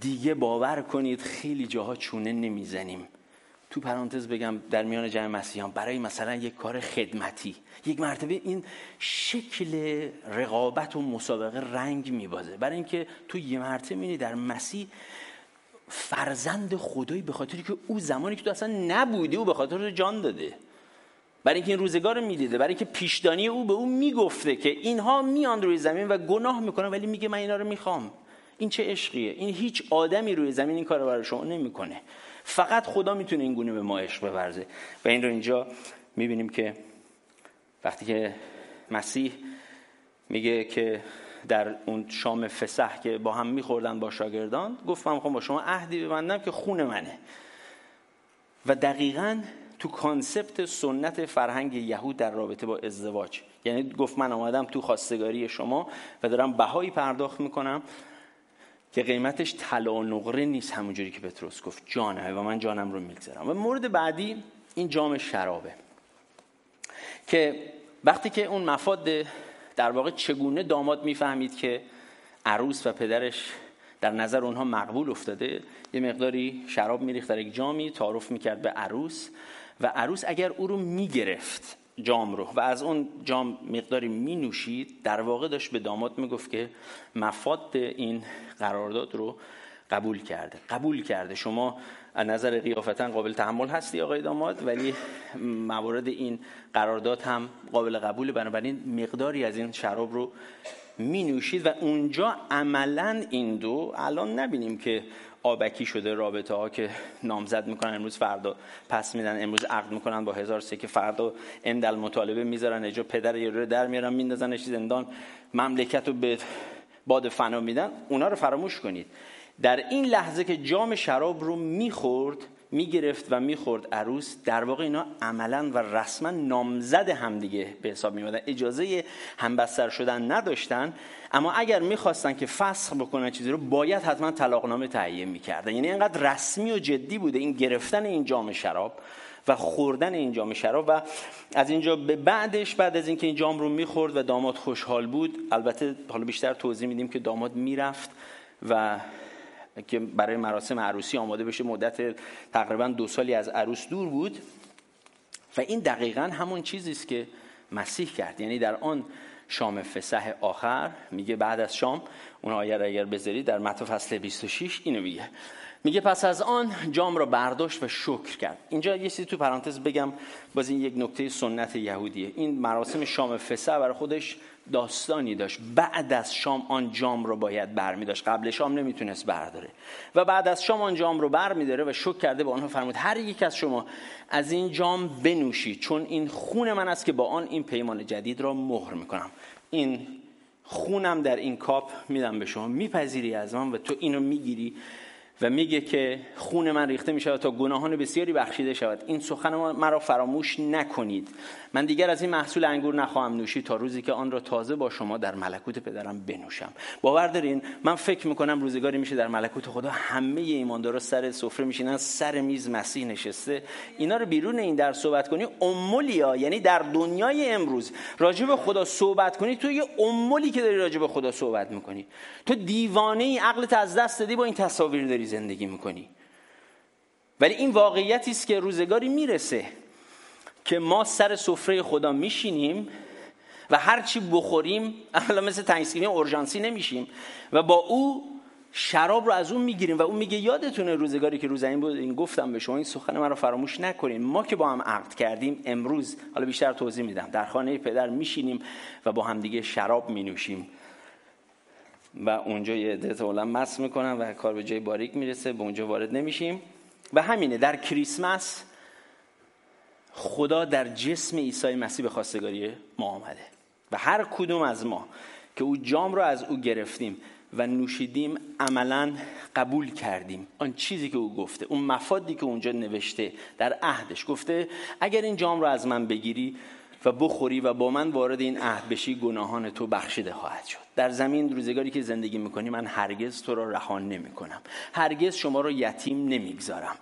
دیگه باور کنید خیلی جاها چونه نمی‌زنیم. تو پرانتز بگم در میان جمع مسیحیان برای مثلا یک کار خدمتی یک مرتبه این شکل رقابت و مسابقه رنگ میبازه. برای اینکه تو یه مرتبه می‌بینی در مسیح فرزند خدایی به خاطری که او زمانی که تو اصلا نبودی او به خاطر جان داده. برای اینکه این روزگار رو می‌دیده برای اینکه پیشدانی او به او می‌گفته که اینها میان روی زمین و گناه می‌کنن ولی میگه من اینا رو می‌خوام. این چه عشقیه؟ این هیچ آدمی روی زمین این کار رو برای شما نمی‌کنه. فقط خدا می‌تونه این گونه به ما عشق بورزه. و این رو اینجا می‌بینیم که وقتی که مسیح میگه که در اون شام فسح که با هم میخوردن با شاگردان گفتم خب با شما عهدی ببندم که خون منه. و دقیقا تو کانسپت سنت فرهنگ یهود در رابطه با ازدواج. یعنی گفت من آمدم تو خواستگاری شما و دارم بهایی پرداخت می‌کنم که قیمتش طلا و نقره نیست همونجوری که پتروس گفت. جانه و من جانم رو می‌گذارم و مورد بعدی این جام شرابه. که وقتی که اون مفاد در واقع چگونه داماد می‌فهمید که عروس و پدرش در نظر اونها مقبول افتاده یه مقداری شراب میریخت در یک جامی تعارف می‌کرد به عروس. و عروس اگر او رو می‌گرفت جام رو و از اون جام مقداری می نوشید در واقع داشت به داماد می‌گفت که مفاد این قرارداد رو قبول کرده. قبول کرده. شما از نظر قیافتا قابل تحمل هستی آقای داماد ولی موارد این قرارداد هم قابل قبول بنابراین مقداری از این شراب رو می نوشید و اونجا عملا این دو الان نبینیم که آبکی شده رابطه ها که نامزد می‌کنن. امروز فردا پس میدن. امروز عقد می‌کنن با هزار سه که فردا اندل مطالبه می‌ذارن. اجا پدر یه رو در میارن میندازنش زندان مملکت رو به باد فنا میدن. اونا رو فراموش کنید. در این لحظه که جام شراب رو می‌خورد می‌گرفت و می‌خورد عروس. در واقع اینا عملا و رسما نامزد همدیگه به حساب میمدن اجازه همبستر شدن نداشتن. اما اگر می‌خواستن که فسخ بکنن چیزی رو باید حتما طلاقنامه تهیه می‌کردن. یعنی اینقدر رسمی و جدی بوده این گرفتن این جام شراب و خوردن این جام شراب. و از اینجا به بعدش بعد از اینکه این جام رو می‌خورد و داماد خوشحال بود البته حالا بیشتر توضیح میدیم که داماد می‌رفت و که برای مراسم عروسی آماده بشه. مدت تقریبا دو سالی از عروس دور بود. و این دقیقا همون چیزی است که مسیح کرد. یعنی در آن شام فسح آخر میگه بعد از شام اون آیه اگر بذارید در متن فصل 26 اینو میگه. میگه پس از آن جام را برداشت و شکر کرد. اینجا یه چیزی تو پرانتز بگم باز این یک نکته سنت یهودیه. این مراسم شام فسح برای خودش داستانی داشت. بعد از شام آن جام رو باید برمی داشت. قبل شام نمی‌تونست برداره و بعد از شام آن جام رو بر داره و شک کرده به آنها فرمود هر یک از شما از این جام بنوشید چون این خون من است که با آن این پیمان جدید را مهر می‌کنم این خونم در این کاپ میدم به شما. میپذیری از من و تو اینو می‌گیری. و میگه که خون من ریخته می شود تا گناهان بسیاری بخشیده شود. این سخن مرا فراموش نکنید. من دیگر از این محصول انگور نخواهم نوشید تا روزی که آن را تازه با شما در ملکوت پدرم بنوشم. باور دارین من فکر می‌کنم روزگاری میشه در ملکوت خدا همه ایماندارا سر سفره میشینن سر میز مسیح نشسته. اینا رو بیرون این در صحبت کنی امولیا یعنی در دنیای امروز. راجع به خدا صحبت کنی تو یه امولی که داری راجع به خدا صحبت می‌کنی. تو دیوانه ای عقلت از دست دادی با این تصاویر داری زندگی می‌کنی. ولی این واقعیتی است که روزگاری می‌رسه که ما سر سفره خدا میشینیم و هر چی بخوریم اولا مثل تنگسگیری اورژانسی نمیشیم و با او شراب رو از اون می‌گیریم و اون میگه یادتونه روزگاری که روز این بود این گفتم به شما این سخن من رو فراموش نکنیم ما که با هم عقد کردیم امروز حالا بیشتر توضیح میدم در خانه پدر میشینیم و با هم دیگه شراب مینوشیم. و اونجا یه عده مس می‌کنن و کار به جای باریک می‌رسه به اونجا وارد نمیشیم. و همینه در کریسمس خدا در جسم عیسی مسیح به خواستگاری ما آمده. و هر کدوم از ما که او جام رو از او گرفتیم و نوشیدیم عملا قبول کردیم. آن چیزی که او گفته اون مفادی که اونجا نوشته در عهدش گفته اگر این جام رو از من بگیری و بخوری و با من وارد این عهد بشی گناهان تو بخشیده خواهد شد. در زمین روزگاری که زندگی می‌کنی من هرگز تو را رها نمی‌کنم. هرگز شما را یتیم نمی‌گذارم.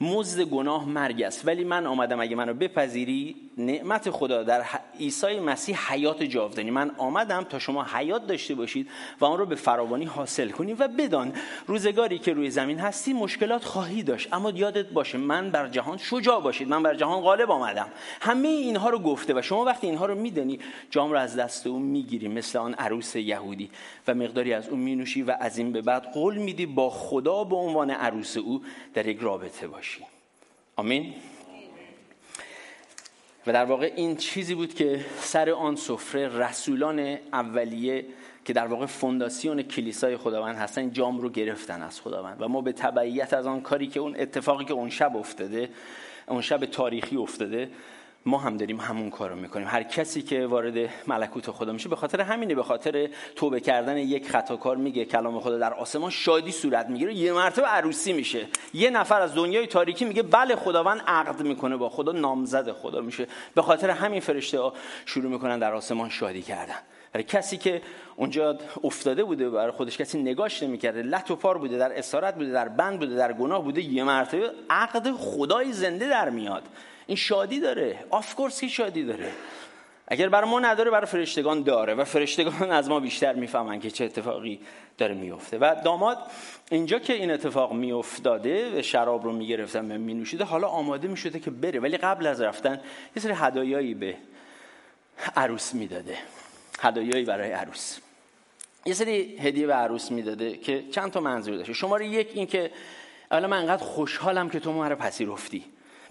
مزد گناه مرگ است ولی من آمدم اگه منو بپذیری نعمت خدا در عیسی مسیح حیات جاودانی. من آمدم تا شما حیات داشته باشید و آن رو به فراوانی حاصل کنید و بدان روزگاری که روی زمین هستی مشکلات خواهی داشت. اما یادت باشه من بر جهان شجاع باشید. من بر جهان غالب آمدم. همه اینها رو گفته و شما وقتی اینها رو میدانی جام رو از دست او می‌گیری مثل آن عروس یهودی. و مقداری از اون مینوشی و از این به بعد قول میدی با خدا به عنوان عروس او در یک رابطه باشی. آمین. و در واقع این چیزی بود که سر آن سفره رسولان اولیه که در واقع فونداسیون کلیسای خداوند هستن جام رو گرفتن از خداوند. و ما به تبعیت از آن کاری که اون اتفاقی که اون شب افتاده اون شب تاریخی افتاده ما هم داریم همون کارو می‌کنیم. هر کسی که وارد ملکوت خدا میشه به خاطر همینه به خاطر توبه کردن یک خطاکار میگه کلام خدا در آسمان شادی صورت می‌گیره یه مرتبه عروسی میشه. یه نفر از دنیای تاریکی میگه بله خداوند عقد می‌کنه با خدا نامزد خدا میشه. به خاطر همین فرشته ها شروع می‌کنن در آسمان شادی کردن. برای کسی که اونجا افتاده بوده برای خودش کسی نگاش نمی‌کرده لط و پار بوده در اسارت بوده در بند بوده در گناه بوده یه مرتبه عقد خدای زنده در میاد. این شادی داره. آف که شادی داره. اگر برای ما نداره برای فرشتگان داره. و فرشتگان از ما بیشتر می‌فهمن که چه اتفاقی داره میفته و داماد اینجا که این اتفاق میافتاده و شراب رو می‌گرفتن و مینوشیده حالا آماده می‌شده که بره. ولی قبل از رفتن یه سری هدایایی به عروس می‌داده. هدایایی برای عروس. یه سری هدیه به عروس می‌داده که چند تا منظور داشته. شماره یک این که اولا من انقدر خوشحالم که تو ما رو پذیرفتی.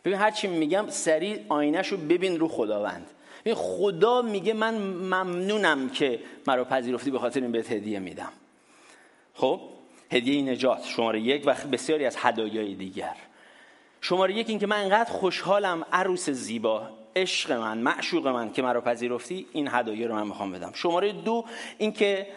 ببین هر چی میگم سریع آینهشو ببین رو خداوند. ببین خدا میگه من ممنونم که مرا پذیرفتی به خاطر این بهت هدیه میدم. خب؟ هدیه نجات شماره یک و بسیاری از هدایای دیگر. شماره یک این که من انقدر خوشحالم عروس زیبا عشق من معشوق من که مرا پذیرفتی این هدایه رو من می‌خوام بدم. شماره دو این که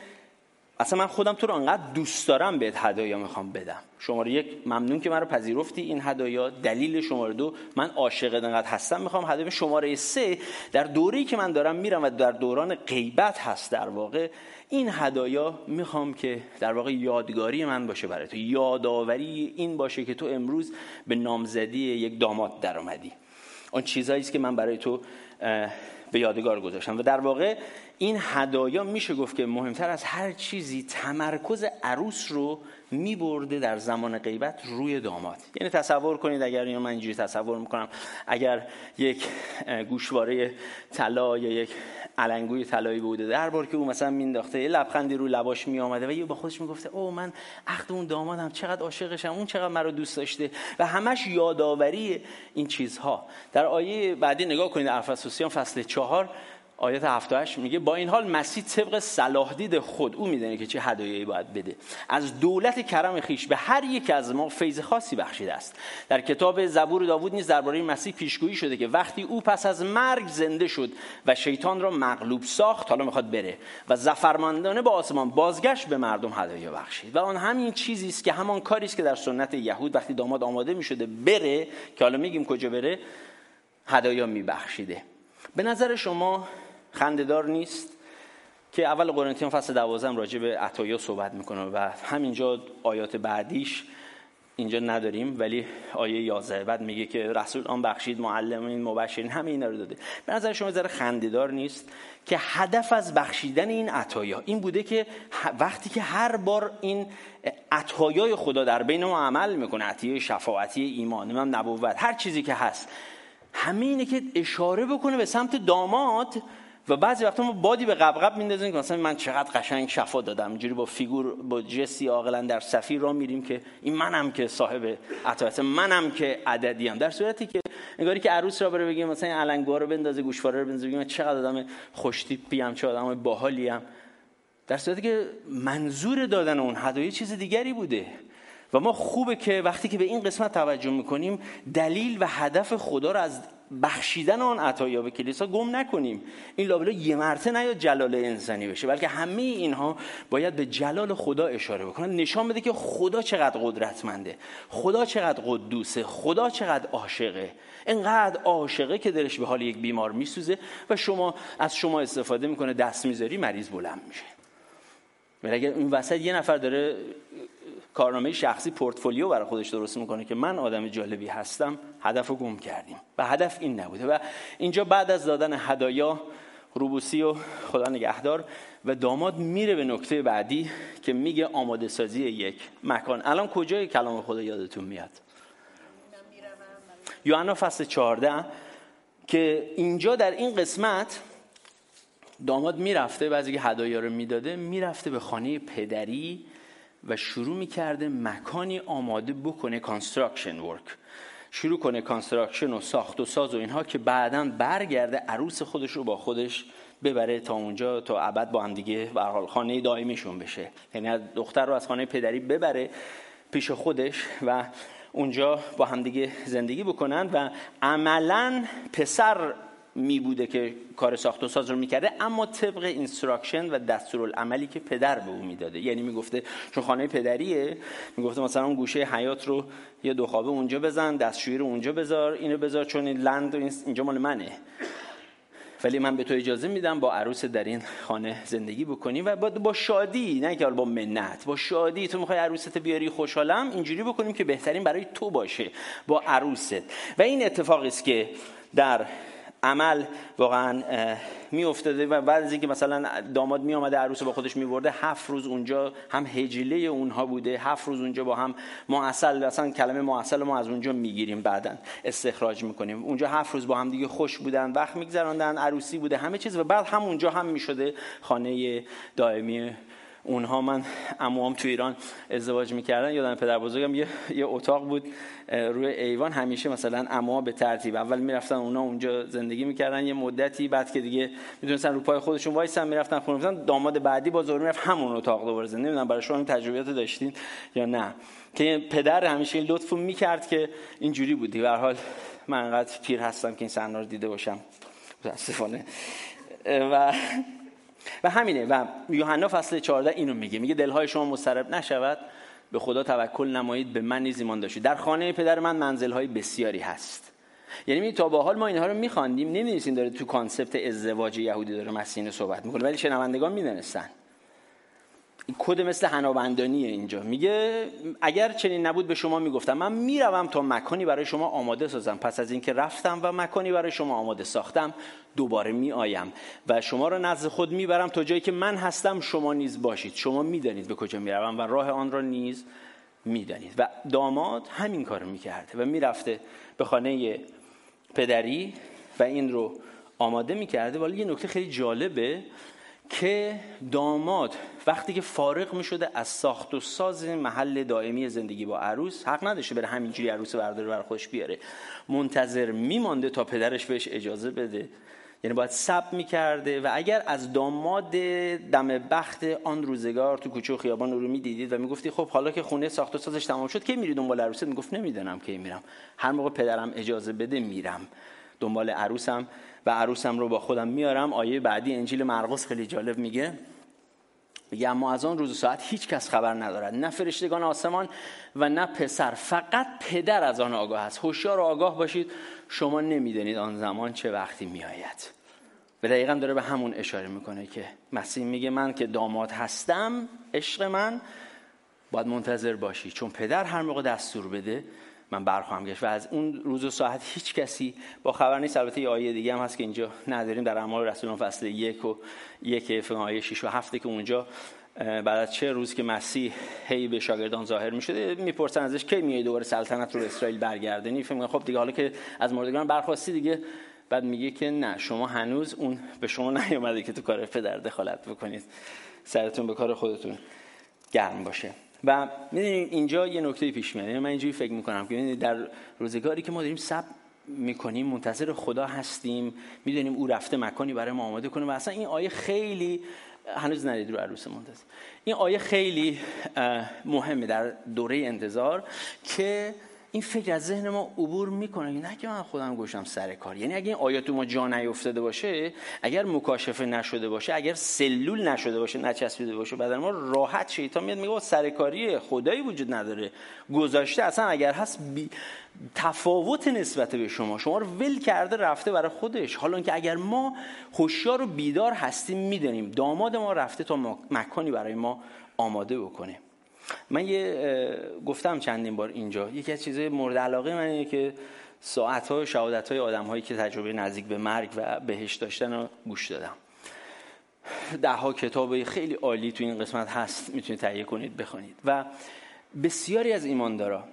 اصلا من خودم تو رو انقدر دوست دارم بهت هدایا می‌خوام بدم. شماره یک ممنون که مرا پذیرفتی. این هدایا دلیل شماره دو. من عاشق انقدر هستم. می‌خوام هدایا شماره سه در دوره‌ای که من دارم میرم و در دوران غیبت هست. در واقع این هدایا می‌خوام که در واقع یادگاری من باشه برای تو. یادآوری این باشه که تو امروز به نامزدی یک داماد در اومدی اون چیزایی است که من برای تو به یادگار گذاشتم. و در واقع این هدایا میشه گفت که مهمتر از هر چیزی تمرکز عروس رو میبرده در زمان غیبت روی داماد. یعنی تصور کنید اگر من اینجوری تصور می‌کنم اگر یک گوشواره طلا یا یک علنگوی طلایی بوده در بار که او مثلا مینداخته یه لبخندی رو لباش میآمده و یه با خودش می‌گفته او من عقد اون دامادم چقدر عاشقشم اون چقدر مرا دوست داشته. و همش یادآوری این چیزها. در آیه بعدی نگاه کنید افسوسیان فصل چهار آیات 78 میگه با این حال مسیح طبق صلاح دید خود او می‌دونه که چه هدایایی باید بده. از دولت کرم خیش به هر یک از ما فیض خاصی بخشیده است. در کتاب زبور داوود نیز درباره مسیح پیشگویی شده که وقتی او پس از مرگ زنده شد و شیطان را مغلوب ساخت حالا می‌خواد بره و زفرمندانه با آسمان بازگشت به مردم هدایا بخشید. و آن همین چیزی است که همان کاری است که در سنت یهود وقتی داماد آماده می‌شده بره که حالا میگیم کجا بره هدایا میبخشیده. به نظر شما خندهدار نیست که اول قرنتیان فصل دوازم راجع به عطایا صحبت می‌کنه و همینجا آیات بعدیش اینجا نداریم ولی آیه 11 بعد میگه که رسول آن بخشید معلمین مبشرین همه اینا رو داده. به نظر شما ذره خندهدار نیست که هدف از بخشیدن این عطایا این بوده که وقتی که هر بار این عطایای خدا در بین ما عمل می‌کنه عطیه شفاعتی ایمان من نبوت هر چیزی که هست همینه که اشاره بکنه به سمت داماد و بعضی وقتا ما بادی به قبقب میندازیم که مثلا من چقدر قشنگ شفا دادم. اینجوری با فیگور با جسی عاقلا در سفیر را میریم که این منم که صاحب عطایت منم که عددیم. در صورتی که نگاری که عروس را بره بگیم مثلا علنگوار رو بندازه گوشواره رو بندازه بگیم چقدر آدم خوشتیپی چه آدم باحالی در صورتی که منظور دادن اون هدایه چیز دیگری بوده. و ما خوبه که وقتی که به این قسمت توجه می‌کنیم دلیل و هدف خدا رو از بخشیدن آن عطایا به کلیسا گم نکنیم. این لابلا یه مرته نیاد جلال انسانی بشه بلکه همه اینها باید به جلال خدا اشاره بکنن. نشان بده که خدا چقدر قدرتمنده خدا چقدر قدوسه خدا چقدر عاشقه. انقدر عاشقه که دلش به حال یک بیمار میسوزه و شما از شما استفاده می‌کنه دست می‌ذاری مریض بلند میشه. ولی اگر این وسط یه نفر داره کارنامه شخصی پورتفولیو برای خودش درست می‌کنه که من آدم جالبی هستم هدف رو گم کردیم. و هدف این نبوده. و اینجا بعد از دادن هدایا روبوسی و خدا نگهدار و داماد میره به نکته بعدی که میگه آماده سازی یک مکان. الان کجای کلام خدا یادتون میاد؟ یوحنا فصل 14 که اینجا در این قسمت داماد می‌رفته بعضی که هدایا رو می‌داده می‌رفته به خانه پدری و شروع می‌کرده مکانی آماده بکنه construction work شروع کنه construction و ساخت و ساز و اینها که بعدا برگرده عروس خودش رو با خودش ببره تا اونجا تا ابد با هم دیگه به حال خانه دائمیشون بشه. یعنی دختر رو از خانه پدری ببره پیش خودش و اونجا با همدیگه زندگی بکنن و عملا پسر می بوده که کار ساخت و ساز رو می‌کرده اما طبق instruction و دستورالعملی که پدر به او می‌داده. یعنی می‌گفته چون خانه پدریه می‌گفته مثلا اون گوشه حیاط رو یه دو خوابه اونجا بزن دستشویی رو اونجا بذار اینو بذار چون این land اینجا مال منه. ولی من به تو اجازه میدم با عروس در این خانه زندگی بکنی و با, با شادی نه که با منت با شادی. تو می‌خوای عروست بیاری خوشحالم اینجوری بکنیم که بهترین برای تو باشه با عروست. و این اتفاقی است که در عمل واقعا می افتاده و بعد از اینکه مثلا داماد می آمده عروس با خودش می برده هفت روز اونجا هم هجله اونها بوده هفت روز اونجا با هم معسل اصلا کلمه معسل ما از اونجا می‌گیریم بعدا استخراج می‌کنیم. اونجا هفت روز با هم دیگه خوش بودن وقت میگذراندن عروسی بوده همه چیز و بعد هم اونجا هم می‌شده خانه دائمی اونها من اموام تو ایران ازدواج می‌کردن. یادم پدر بزرگم یه, یه اتاق بود روی ایوان. همیشه مثلا اما به ترتیب اول می‌رفتن اونا اونجا زندگی می‌کردن. یه مدتی بعد که دیگه می‌دونستن رو پای خودشون وایسن می‌رفتن خونه. داماد بعدی با زور می‌رفت همون اتاق دوباره زندگی نمی‌دونم برای شما این تجربیات داشتین یا نه. که پدر همیشه این لطفو می‌کرد که اینجوری بودی. به حال من انقدر پیر هستم که این صحنه رو دیده باشم. متاسفانه. و و همینه و یوحنا فصل 14 اینو میگه میگه دلهای شما مضطرب نشود به خدا توکل نمایید به من نیز ایمان داشتید. در خانه پدر من منزلهای بسیاری هست. یعنی می تا به حال ما اینها رو میخواندیم نمی‌دونستیم داره تو concept ازدواج یهودی داره مسیح صحبت می‌کنه ولی شنوندگان می‌دونستن. که مثل حنابندانیه اینجا. میگه اگر چنین نبود به شما می‌گفتم. من می‌روم تا مکانی برای شما آماده سازم. پس از اینکه رفتم و مکانی برای شما آماده ساختم دوباره میآیم و شما را نزد خود می‌برم تا جایی که من هستم شما نیز باشید. شما می‌دانید به کجا می‌روم و راه آن را نیز می‌دانید. و داماد همین کار می‌کرده و می‌رفته به خانه پدری و این رو آماده می‌کرده. ولی یه نکته خیلی جالبه. که داماد وقتی که فارغ می شده از ساخت و ساز محل دائمی زندگی با عروس حق نداشته بره همینجوری عروس برداره بر خودش بیاره. منتظر میمانده تا پدرش بهش اجازه بده. یعنی باید سب می‌کرده و اگر از داماد دم بخت آن روزگار تو کوچه و خیابان رو می‌دیدید و می‌گفتی خب حالا که خونه ساخت و سازش تمام شد کی میری دنبال عروست می‌گفت نمی‌دونم کی میرم. هر موقع پدرم اجازه بده میرم. دنبال عروسم. و عروسم رو با خودم میارم. آیه بعدی انجیل مرقس خیلی جالب میگه. میگه اما از آن روز و ساعت هیچ کس خبر ندارد. نه فرشتگان آسمان و نه پسر فقط پدر از آن آگاه است. هوشیار و آگاه باشید. شما نمی‌دانید آن زمان چه وقتی میآید. به دقیقا داره به همون اشاره می‌کنه که مسیح میگه من که داماد هستم عشق من باید منتظر باشی. چون پدر هر موقع دستور بده من برخواهم گشت. و از اون روز و ساعت هیچ کسی با خبر نیست. البته یه آیه دیگه هم هست که اینجا نداریم. در اعمال رسولان فصل یک و یک فقط آیه 6 و هفته که اونجا بعد از چه روز که مسیح هی به شاگردان ظاهر می شده می‌پرسن ازش کی میای دوباره سلطنت رو اسرائیل برگردنی فکر خب دیگه حالا که از مردگان برخواستی دیگه. بعد میگه که نه شما هنوز اون به شما نیومده که تو کار پدر دخالت بکنید. سرتون به کار خودتون گرم باشه. و می‌دونید اینجا یه نکته پیش میاد. یعنی من اینجوری فکر می‌کنم که در روزگاری که ما داریم سب می‌کنیم منتظر خدا هستیم می‌دونیم او رفته مکانی برای ما آماده کنه و اصلا این آیه خیلی هنوز ندید رو عروس منتظر. این آیه خیلی مهمه در دوره انتظار که این فکر از ذهن ما عبور می‌کنه. نه که من خودم گوشم سر کار. یعنی اگه این آیات ما جا نیفتاده باشه اگر مکاشفه نشده باشه اگر سلول نشده باشه نچسبیده باشه بدن ما راحت شیطان میاد میگه سرکاری خدایی وجود نداره. گذاشته اصلا اگر هست بی... تفاوت نسبت به شما. شما رو ول کرده رفته برای خودش. حالا که اگر ما هوشیار و بیدار هستیم می‌دونیم داماد ما رفته تا مکانی برای ما آماده بکنه. من یه گفتم چندین بار اینجا. یکی از چیزهای مورد علاقه من اینه که ساعت ها و شهادت های که تجربه نزدیک به مرگ و بهش داشتن رو گوش دادم. ده ها کتاب خیلی عالی تو این قسمت هست می‌تونید تهیه کنید بخونید. و بسیاری از ایماندارا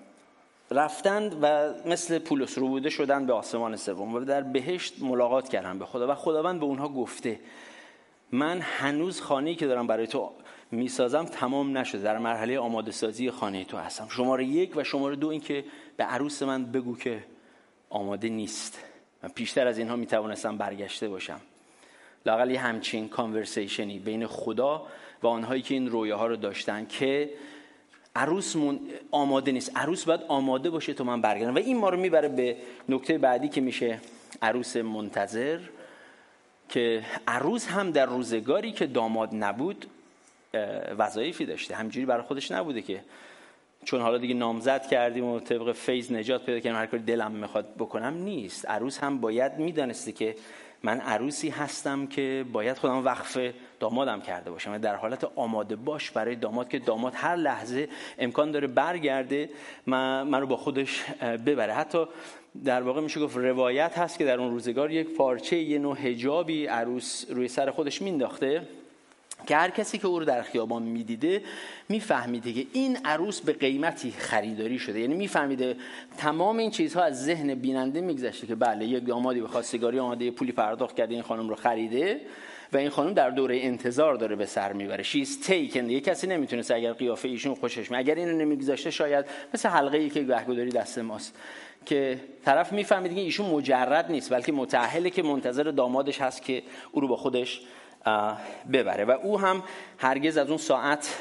رفتند و مثل پولس رو بوده شدن به آسمان سوم و در بهشت ملاقات کردن به خدا و خداوند به اونها گفته من هنوز خانه‌ای که دارم برای تو می‌سازم تمام نشده. در مرحله آماده سازی خانه تو هستم. شماره یک و شماره دو این که به عروس من بگو که آماده نیست. من پیشتر از اینها می‌توانستم برگشته باشم. لاقل یه همچین کانورسیشنی بین خدا و آنهایی که این رویاها رو داشتن که عروس آماده نیست. عروس باید آماده باشه تو من برگردم. و این ما رو می‌بره به نکته بعدی که میشه عروس منتظر که عروس هم در روزگاری که داماد نبود وظایفی داشته. همجوری برای خودش نبوده که چون حالا دیگه نامزد کردیم و طبق فیض نجات پیدا کردیم هر کاری دلم می‌خواد بکنم نیست. عروس هم باید می‌دانسته که من عروسی هستم که باید خودم وقف دامادم کرده باشم در حالت آماده باش برای داماد که داماد هر لحظه امکان داره برگرده من, من رو با خودش ببره. حتی در واقع میشه گفت روایت هست که در اون روزگار یک پارچه یه نوع هجابی عروس روی سر خودش مینداخته. که هر کسی که او رو در خیابان می‌دیده میفهمیده که این عروس به قیمتی خریداری شده. یعنی میفهمیده تمام این چیزها از ذهن بیننده میگذشته که بله یک دامادی به خواستگاری آماده پولی پرداخت کرده این خانم رو خریده و این خانم در دوره انتظار داره به سر می‌بره. شیز تیکن یه کسی نمی‌تونه اگر قیافه ایشون خوشش می اگر اینو نمیگذاشته شاید مثل حلقه ای که گهگداری دست ماست. که طرف می‌فهمید که ایشون مجرد نیست بلکه متأهله که منتظر دامادش هست که او رو با خودش ببره. و او هم هرگز از اون ساعت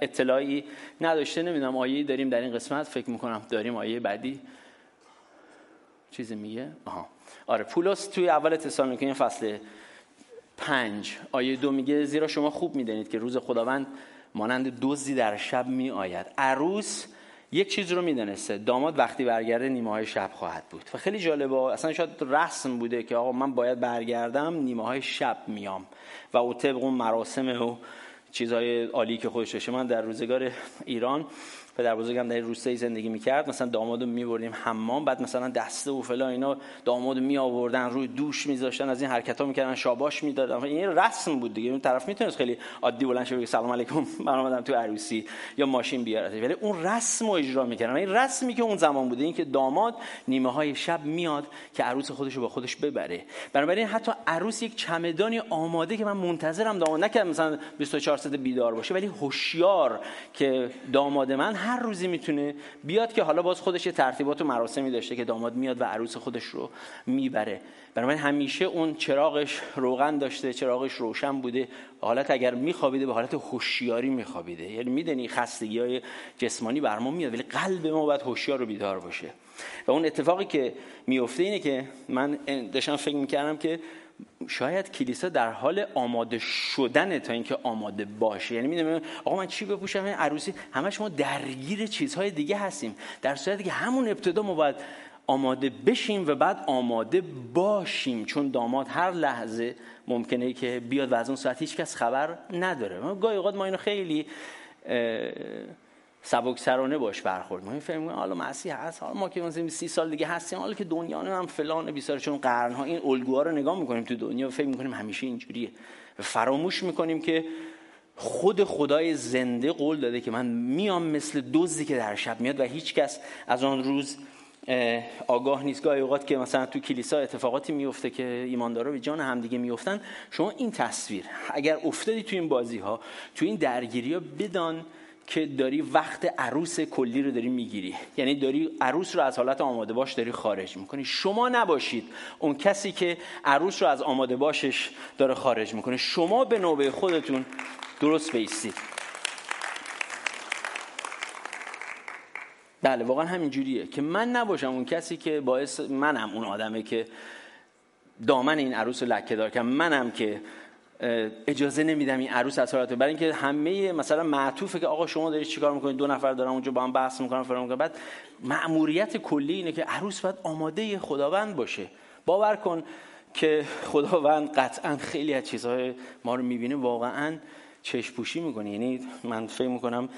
اطلاعی نداشته. نمی‌دونم آیه داریم در این قسمت؟ فکر می‌کنم داریم آیه بعدی. چیزی میگه؟ آها. آره پولس توی اول تسالونیکیان فصل پنج. آیه دو میگه زیرا شما خوب می‌دانید که روز خداوند مانند دوزی در شب می آید عروس یک چیز رو می‌دونسته داماد وقتی برگرده نیمه های شب خواهد بود. و خیلی جالبه اصلا شاید رسم بوده که آقا من باید برگردم نیمه های شب میام. و او طبق اون مراسم و چیزهای عالی که خودش داشته من در روزگار ایران پدر بزرگم در روستایی زندگی می‌کرد مثلا دامادو میبردیم حمام بعد مثلا دسته و فلا اینا دامادو می آوردن روی دوش میذاشتن از این حرکت ها می‌کردن شاباش می‌دادن. این رسم بود دیگه. اون طرف می‌تونست خیلی عادی بلند بگه سلام علیکم من اومدم تو عروسی یا ماشین بیاره ولی اون رسم رو اجرا می‌کردن. این رسمی که اون زمان بوده این که داماد نیمه های شب میاد که عروس خودش رو با خودش ببره. بنابراین حتی عروس یک چمدانی آماده که من منتظرم داماد. نکردم مثلا 24 ساعت بیدار باشه ولی هوشیار که داماد من هر روزی می‌تونه بیاد که حالا باز خودش یه ترتیبات و مراسمی داشته که داماد میاد و عروس خودش رو می‌بره. بنابراین همیشه اون چراغش روغن داشته چراغش روشن بوده. حالت اگر میخوابیده به حالت هوشیاری میخوابیده. یعنی می‌دونی خستگی های جسمانی بر ما میاد ولی قلب ما باید هوشیار و بیدار باشه. و اون اتفاقی که میفته اینه که من داشتم فکر می‌کردم که شاید کلیسا در حال آماده شدن تا اینکه آماده باشه. یعنی می‌دونم آقا من چی بپوشم؟ این عروسی همه شما درگیر چیزهای دیگه هستیم. در صورتی که همون ابتدا ما باید آماده بشیم و بعد آماده باشیم. چون داماد هر لحظه ممکنه که بیاد و از اون ساعت هیچ کس خبر نداره. گاهی اوقات ما اینو خیلی سبک سرانه باش برخورد. ما فهم حالا مسیح هست حالا ما که مثلا 30 سال دیگه هستیم حالا که دنیا هم فلان بیسار چون قرن ها این الگوها رو نگاه می‌کنیم تو دنیا و فکر می‌کنیم همیشه اینجوریه. فراموش می‌کنیم که خود خدای زنده قول داده که من میام مثل دزدی که در شب میاد و هیچ کس از آن روز آگاه نیست. گاهی اوقات که مثلا تو کلیسا اتفاقاتی میفته که ایماندارا به جان همدیگه میفتن شما این تصویر اگر افتادی تو این بازی ها تو این درگیری ها بدان که داری وقت عروس کلی رو داری می‌گیری. یعنی داری عروس رو از حالت آماده باش داری خارج می‌کنی. شما نباشید اون کسی که عروس رو از آماده باشش داره خارج می‌کنه. شما به نوبه خودتون درست بیستید. بله واقعا همین جوریه که من نباشم اون کسی که باعث منم اون آدمه که دامن این عروس رو لکه دار که منم که اجازه نمیدم این عروس از حالت برای اینکه همه مثلا معطوفه که آقا شما دارید چیکار می‌کنید؟ دو نفر دارن اونجا با هم بحث می‌کنن فرام می‌کنن. بعد مأموریت کلی اینه که عروس باید آماده خداوند باشه. باور کن که خداوند قطعا خیلی از چیزهای ما رو می‌بینه واقعا چشم پوشی می‌کنه. یعنی من فکر می‌کنم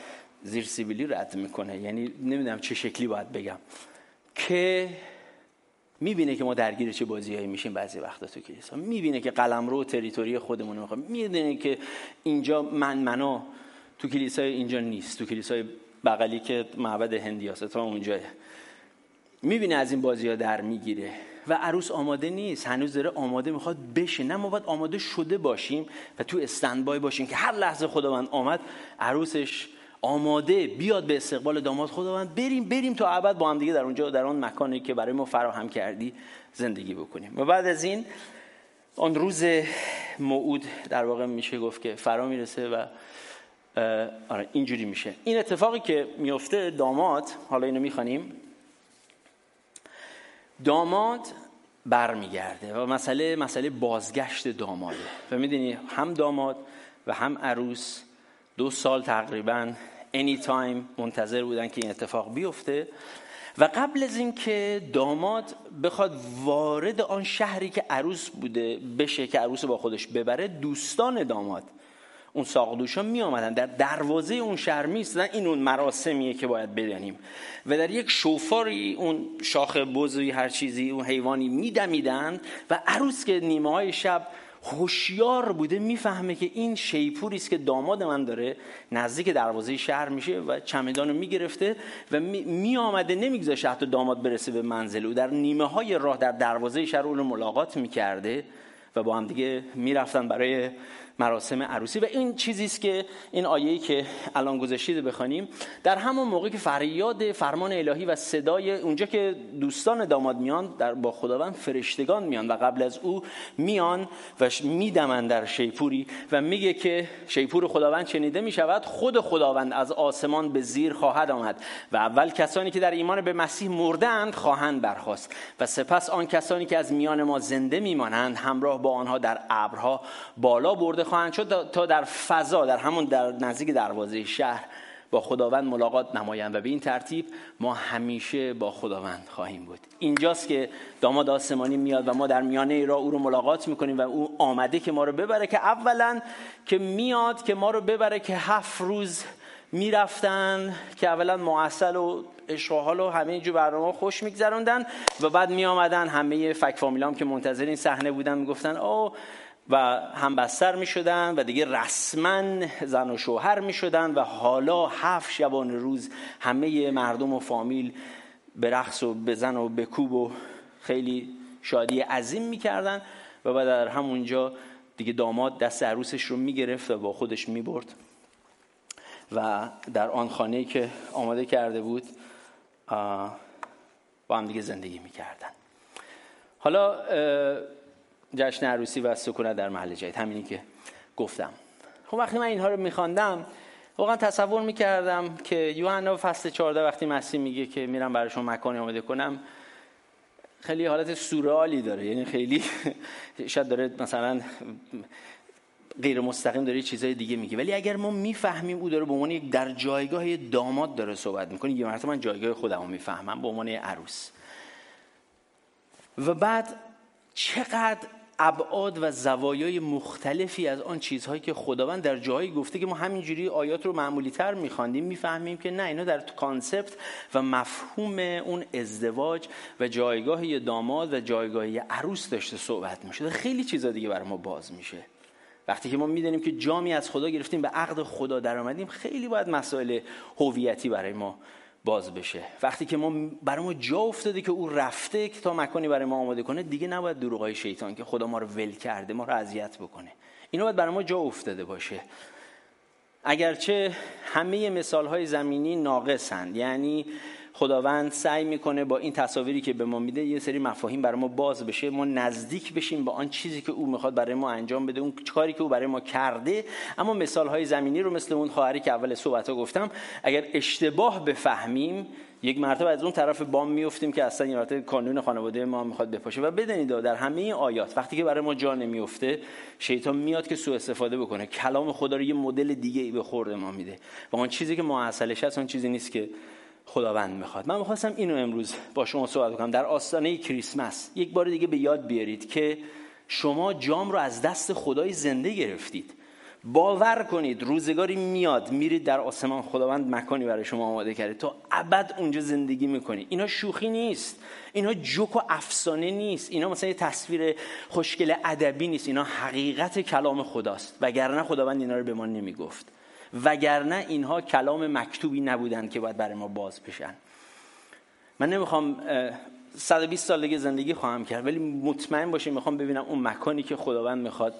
زیر سیبیلی رد می‌کنه. یعنی نمی‌دونم چه شکلی باید بگم. که می‌بینه که ما درگیر چه بازیهایی میشیم بعضی وقتا تو کلیسا. می‌بینه که قلم رو تریتوری خودمون رو می‌دونه که اینجا من منو تو کلیسای اینجا نیست. تو کلیسای بغلی که معبد هندیاسه تا اونجاه می‌بینه از این بازی ها در می‌گیره. و عروس آماده نیست. هنوز داره آماده می‌خواد بشه. نه ما باید آماده شده باشیم و تو استندبای باشیم که هر لحظه خداوند آمد عروسش آماده بیاد به استقبال داماد خداوند بریم بریم تا ابد با هم دیگه در اونجا در اون مکانی که برای ما فراهم کردی زندگی بکنیم. و بعد از این آن روز موعود در واقع میشه گفت که فرا می‌رسه و آره اینجوری میشه. این اتفاقی که میفته داماد حالا اینو می‌خوانیم. داماد برمیگرده و مسئله مسئله بازگشت داماده. و می‌دونی هم داماد و هم عروس دو سال تقریبا any time منتظر بودن که این اتفاق بیفته. و قبل از اینکه داماد بخواد وارد آن شهری که عروس بوده بشه که عروس با خودش ببره دوستان داماد اون ساقدوشا می آمدن در دروازه اون شهر می این اون مراسمیه که باید بدانیم و در یک شوفاری اون شاخ بزوی هر چیزی اون حیوانی میدمیدند و عروس که نیمه های شب هوشیار بوده می‌فهمه که این شیپوری است که داماد من داره نزدیک دروازه شهر میشه و چمدان رو می‌گرفته و می آمده نمیگذاشته حتی داماد برسه به منزل. او در نیمه های راه در دروازه شهر اون ملاقات می‌کرده و با هم دیگه می‌رفتن برای مراسم عروسی و این چیزی است که این آیه‌ای که الان گذاشتید بخوانیم در همون موقع که فریاد فرمان الهی و صدای اونجا که دوستان داماد میان در با خداوند فرشتگان میان و قبل از او میان و میدمن در شیپوری و میگه که شیپور خداوند شنیده می‌شود خود خداوند از آسمان به زیر خواهد آمد و اول کسانی که در ایمان به مسیح مردند خواهند برخاست و سپس آن کسانی که از میان ما زنده میمانند همراه با آنها در ابرها بالا برده خواهند شد تا در فضا در همون در نزدیک دروازه شهر با خداوند ملاقات نمایند و به این ترتیب ما همیشه با خداوند خواهیم بود. اینجاست که داماد آسمانی میاد و ما در میانه را او رو ملاقات می‌کنیم و او آمده که ما رو ببره که اولا که میاد که ما رو ببره که هفت روز می‌رفتن که اولا معسل و اشغال و همه اینجور برنامه خوش میگذروندن و بعد میآمدن همه فک فامیلام که منتظر این صحنه بودن می‌گفتن او و هم بستر می شدن و دیگه رسما زن و شوهر می شدن و حالا هفت شبان روز همه مردم و فامیل به رقص و به زن و به کوب و خیلی شادی عظیم می کردن و بعد در همونجا دیگه داماد دست عروسش رو می گرفت و با خودش می برد و در آن خانه که آماده کرده بود با هم دیگه زندگی می کردن حالا جشن عروسی و سکونت در محل جدید. همینی که گفتم. خب وقتی من اینها رو میخواندم واقعا تصور می‌کردم که یوحنا فصل 14 وقتی مسیح میگه که میرم براشون مکانی آماده کنم خیلی حالت سورالی داره. یعنی خیلی <laughs> شاید داره مثلا غیر مستقیم داره چیزای دیگه میگه. ولی اگر ما می‌فهمیم او داره به عنوان یک در جایگاه داماد داره صحبت می‌کنه یه مرتبه من جایگاه خودم رو می‌فهمم به عنوان عروس. و بعد چقدر ابعاد و زوایای مختلفی از آن چیزهایی که خداوند در جایی گفته که ما همینجوری آیات رو معمولی تر میخواندیم می‌فهمیم که نه اینا در کانسپت و مفهوم اون ازدواج و جایگاه داماد و جایگاه عروس داشته صحبت میشه. خیلی چیزا دیگه برای ما باز میشه. وقتی که ما می‌دونیم که جامی از خدا گرفتیم به عقد خدا در آمدیم خیلی باید مسائل هویتی برای ما باز بشه. وقتی که ما برای ما جا افتاده که او رفته که تا مکانی برای ما آماده کنه دیگه نباید دروغای شیطان که خدا ما رو ول کرده ما رو اذیت بکنه. اینو باید برای ما جا افتاده باشه. اگرچه همه مثال های زمینی ناقصند یعنی خداوند سعی می‌کنه با این تصاویری که به ما میده یه سری مفاهیم برای ما باز بشه ما نزدیک بشیم به آن چیزی که او می‌خواد برای ما انجام بده اون کاری که او برای ما کرده. اما مثال های زمینی رو مثل اون خواهری که اول صحبت ها گفتم اگر اشتباه بفهمیم یک مرتبه از اون طرف بام میفتیم که اصلا یه مرتبه کانون خانواده ما می‌خواد بپاشه. و بدونید در همه آیات وقتی که برای ما جا نمیفته شیطان میاد که سوء استفاده بکنه. کلام خدا رو یه مدل دیگه ای به خورد ما میده. و اون چیزی که معسلش هست اون چیزی نیست که خداوند می‌خواد. من می‌خواستم اینو امروز با شما صحبت کنم. در آستانه کریسمس یک بار دیگه به یاد بیارید که شما جام رو از دست خدای زنده گرفتید. باور کنید روزگاری میاد میرید در آسمان. خداوند مکانی برای شما آماده کرده. تا ابد اونجا زندگی می‌کنید اینا شوخی نیست. اینا جوک و افسانه نیست. اینا مثلا یه تصویر خوشگل ادبی نیست. اینا حقیقت کلام خداست. وگرنه خداوند اینا رو به ما نمی‌گفت. وگرنه اینها کلام مکتوبی نبودند که باید برای ما باز بشن. من نمی‌خوام 120 سال دیگه زندگی خواهم کرد ولی مطمئن باشیم می‌خوام ببینم اون مکانی که خداوند می‌خواد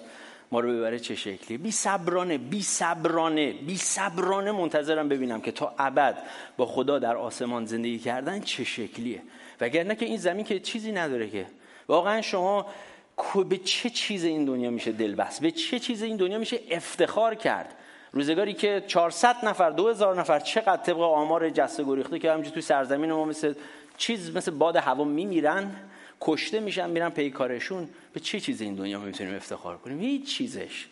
ما رو ببره چه شکلی. بی صبرانه بی صبرانه بی صبرانه منتظرم ببینم که تا ابد با خدا در آسمان زندگی کردن چه شکلیه. وگرنه که این زمین که چیزی نداره که. واقعا شما به چه چیز این دنیا میشه دل بست به چه چیز این دنیا میشه افتخار کرد؟ روزگاری که 400 نفر 2000 نفر چقدر طبق آمار جسته گریخته که همینجوری توی سرزمین ما مثل چیز مثل باد هوا میمیرن کشته میشن میرن پی کارشون. به چه چیز این دنیا می‌تونیم افتخار کنیم؟ هیچ چیزش.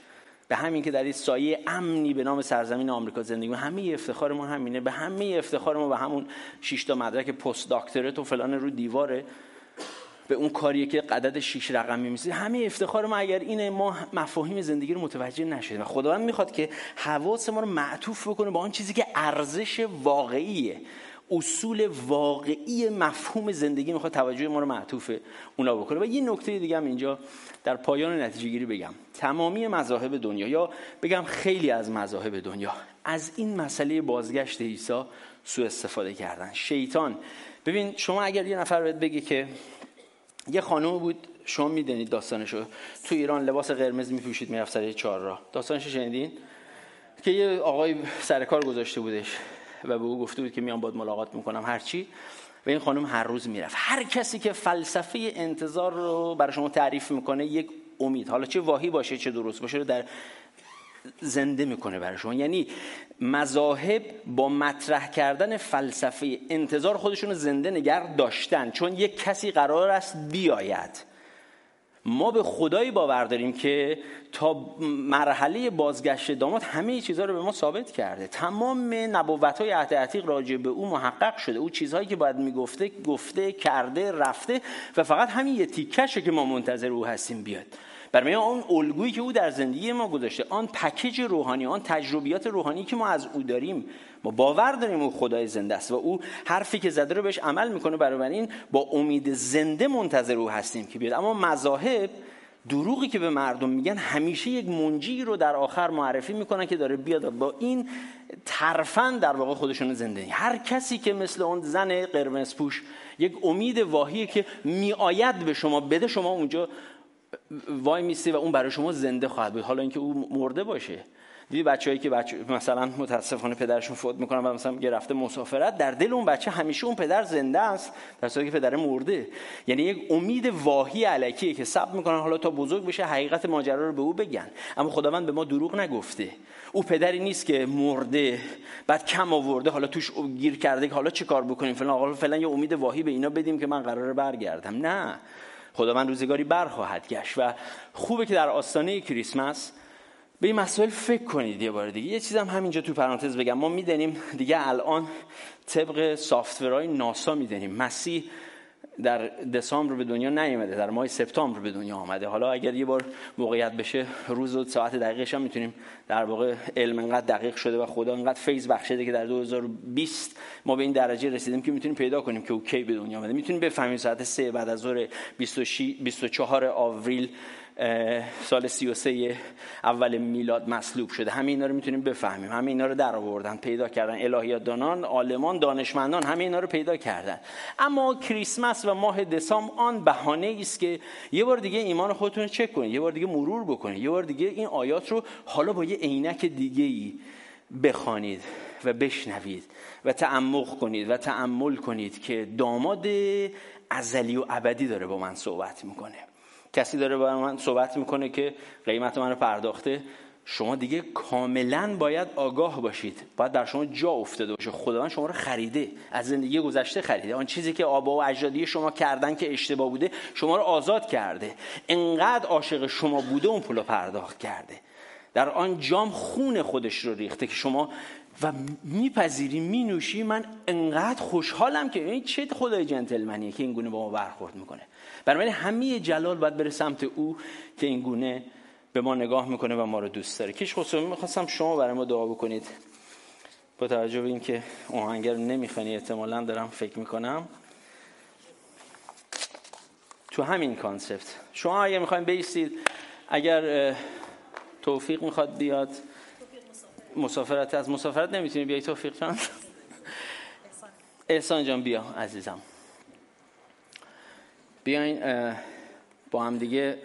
به همین که در این سایه امنی به نام سرزمین آمریکا زندگی کنیم همه افتخار ما همینه. به همه افتخار ما به همون 6 تا مدرک پست دکترات و فلان رو دیواره. به اون کاریه که قدد 6 رقمی میسی همه افتخار ما اگر اینه ما مفاهیم زندگی رو متوجه نشدیم و خداوند می‌خواد که حواس ما رو معطوف بکنه با آن چیزی که ارزش واقعیه. اصول واقعی مفهوم زندگی می‌خواد توجه ما رو معطوف اونا بکنه. و یه نکته دیگه هم اینجا در پایان نتیجه گیری بگم. تمامی مذاهب دنیا یا بگم خیلی از مذاهب دنیا از این مسئله بازگشت عیسی سوء استفاده کردن. شیطان. ببین شما اگر یه نفر بهت بگی که یه خانم بود شما می‌دونید داستانشو. تو ایران لباس قرمز میپوشید می‌رفت سر چهار راه. داستانش شنیدین؟ که یه آقای سر کار گذاشته بودش و به او گفته بود که میام باد ملاقات می‌کنم هرچی و این خانم هر روز می‌رفت. هر کسی که فلسفه انتظار رو برای شما تعریف می‌کنه یک امید. حالا چه واهی باشه چه درست باشه رو در زنده می‌کنه برای شما یعنی مذاهب با مطرح کردن فلسفه انتظار خودشون رو زنده نگر داشتن. چون یک کسی قرار است بیاید. ما به خدایی باور داریم که تا مرحله بازگشت داماد همه چیزها رو به ما ثابت کرده. تمام نبوت های عهد عتیق راجع به او محقق شده. او چیزهایی که باید می‌گفته گفته کرده رفته و فقط همین یه تیکشه که ما منتظر او هستیم بیاد. برای اون الگویی که او در زندگی ما گذاشته آن پکیج روحانی آن تجربیات روحانی که ما از او داریم ما باور داریم او خدای زنده است و او حرفی که زده رو بهش عمل می‌کنه. این با امید زنده منتظر او هستیم که بیاد. اما مذاهب دروغی که به مردم میگن همیشه یک منجی رو در آخر معرفی می‌کنن که داره بیاد. با این ترفن در واقع خودشون زندگی هر کسی که مثل اون زن قرمز پوش یک امید واهیه که میآید به شما بده شما اونجا وای میستی و اون برای شما زنده خواهد بود. حالا اینکه او مرده باشه. دیدی بچه‌ای که بچه مثلا متاسفانه پدرشون فوت می‌کنن و مثلا یه رفته مسافرت در دل اون بچه همیشه اون پدر زنده است در صورتی که پدر مرده. یعنی یک امید واهی علکیه که صبر می‌کنن حالا تا بزرگ بشه حقیقت ماجرا رو به او بگن. اما خداوند به ما دروغ نگفته. او پدری نیست که مرده بعد کم آورده حالا توش گیر کرده که حالا چه کار بکنیم؟ فلان حالا فعلا یه امید واهی به اینا بدیم که من قراره برگردم. نه. خداوند روزگاری برخواهد گشت و خوبه که در آستانه کریسمس به این مسائل فکر کنید یه بار دیگه. یه چیزم همینجا تو پرانتز بگم. ما میدنیم دیگه الان طبق سافتورهای ناسا میدنیم مسیح در دسامبر به دنیا نیومده در ماه سپتامبر به دنیا آمده. حالا اگر یه بار موقعیت بشه روز و ساعت دقیقش هم می‌تونیم در واقع علم انقدر دقیق شده و خدا انقدر فیض بخشیده که در 2020 ما به این درجه رسیدیم که می‌تونیم پیدا کنیم که او کی به دنیا آمده. می‌تونیم بفهمیم ساعت 3 بعد از ظهر 24 آوریل سال 33 اول میلاد مصلوب شده. همه اینا رو می‌تونیم بفهمیم. همه اینا رو در آوردن پیدا کردن. الهیات دانان عالمان دانشمندان همه اینا رو پیدا کردن. اما کریسمس و ماه دسام آن بهانه است که یه بار دیگه ایمان خودتون رو چک کنید. یه بار دیگه مرور بکنید. یه بار دیگه این آیات رو حالا با یه عینک دیگه ای بخوانید و بشنوید و تعمق کنید و تعمل کنید که داماد ازلی و ابدی داره با من صحبت می‌کنه. کسی داره با من صحبت می‌کنه که قیمت منو پرداخته شما دیگه کاملا باید آگاه باشید. باید در شما جا افتاده باشه. خداوند شما رو خریده. از زندگی گذشته خریده. آن چیزی که آبا و اجدادی شما کردن که اشتباه بوده شما رو آزاد کرده. انقدر عاشق شما بوده اون پولو پرداخت کرده. در آن جام خون خودش رو ریخته که شما و میپذیری مینوشی من انقدر خوشحالم که این چه خدای جنتلمنیه که این گونه با ما برخورد می‌کنه. بنابراین همه جلال باید بره سمت او که این گونه به ما نگاه می‌کنه و ما رو دوست داره. کش خصوصی می‌خواستم شما برای ما دعا بکنید. با توجه به اینکه آهنگر نمی‌خوانی احتمالا دارم فکر می‌کنم. تو همین کانسپت. شما اگر می‌خواین بیستید اگر توفیق می‌خواد بیاد. مسافرت از مسافرت نمی‌تونی بیای توفیق جان. احسان جان بیا عزیزم. بیاین با هم دیگه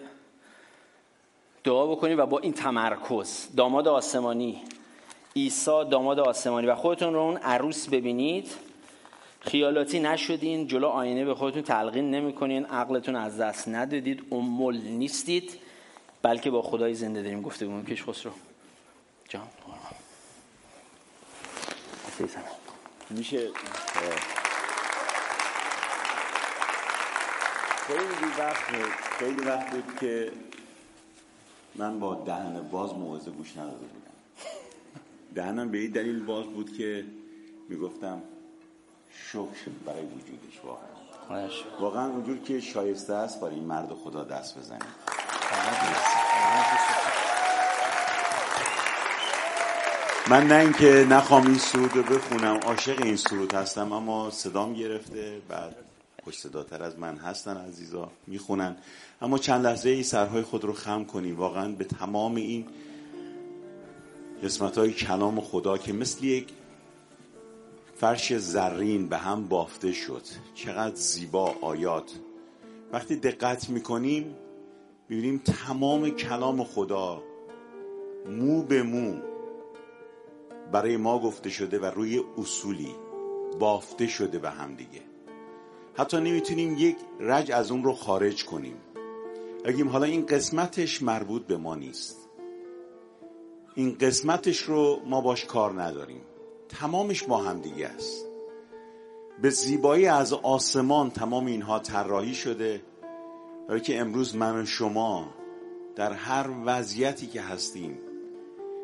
دعا بکنید و با این تمرکز. داماد آسمانی. عیسی داماد آسمانی. و خودتون رو اون عروس ببینید. خیالاتی نشدین جلو آینه به خودتون تلقین نمی‌کنین. عقلتون از دست ندادید امول نیستید. بلکه با خدای زنده داریم گفته بودیم کش خسرو. جان. میشه خیلی وقت خیلی وقت بود که من با دهن باز موعظه گوش نداده بودم. دهنم به این دلیل باز بود که می‌گفتم شکر برای وجودش واقعا. واقعا اونجور که شایسته است برای این مرد خدا دست بزنید. من نه اینکه نخوام این سرود رو بخونم عاشق این سرود هستم اما صدام گرفته بعد خوش صداتر از من هستن عزیزا می‌خونن. اما چند لحظه ای سرهای خود رو خم کنیم. واقعا به تمام این قسمت های کلام خدا که مثل یک فرش زرین به هم بافته شد. چقدر زیبا آیات. وقتی دقت می‌کنیم می‌بینیم تمام کلام خدا مو به مو برای ما گفته شده و روی اصولی بافته شده به هم دیگه. حتی نمی‌تونیم یک رج از اون رو خارج کنیم. اگیم حالا این قسمتش مربوط به ما نیست. این قسمتش رو ما باش کار نداریم. تمامش با هم دیگه است. به زیبایی از آسمان تمام اینها طراحی شده. برای که امروز من و شما در هر وضعیتی که هستیم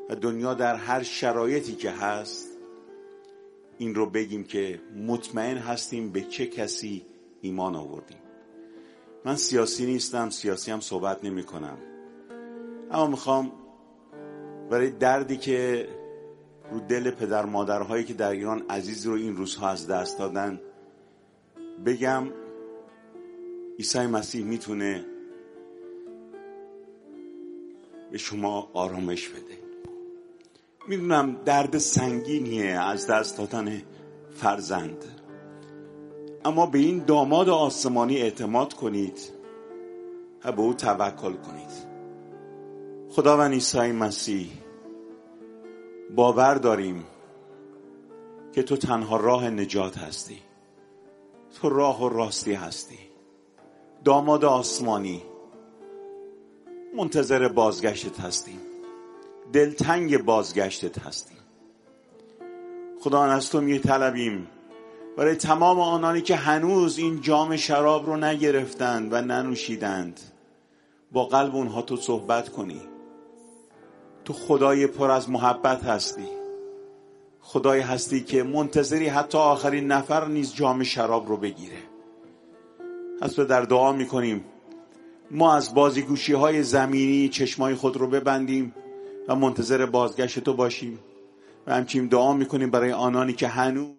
و دنیا در هر شرایطی که هست این رو بگیم که مطمئن هستیم به چه کسی ایمان آوردیم. من سیاسی نیستم سیاسی هم صحبت نمی کنم. اما می‌خوام برای دردی که رو دل پدر مادرهایی که در ایران عزیز رو این روزها از دست دادن بگم عیسی مسیح می‌تونه به شما آرامش بده. می‌دونم درد سنگینیه از دست دادن فرزند. اما به این داماد آسمانی اعتماد کنید و به او توکل کنید. خداوند عیسی مسیح باور داریم که تو تنها راه نجات هستی. تو راه و راستی هستی. داماد آسمانی منتظر بازگشتت هستیم. دلتنگ بازگشتت هستیم. خدا از تو می طلبیم برای تمام آنانی که هنوز این جام شراب رو نگرفتند و ننوشیدند با قلب اونها تو صحبت کنی. تو خدای پر از محبت هستی. خدای هستی که منتظری حتی آخرین نفر نیز جام شراب رو بگیره. از در دعا می‌کنیم. ما از بازیگوشی های زمینی چشمای خود رو ببندیم. و منتظر بازگشت تو باشیم. و همچنین دعا می‌کنیم برای آنانی که هنوز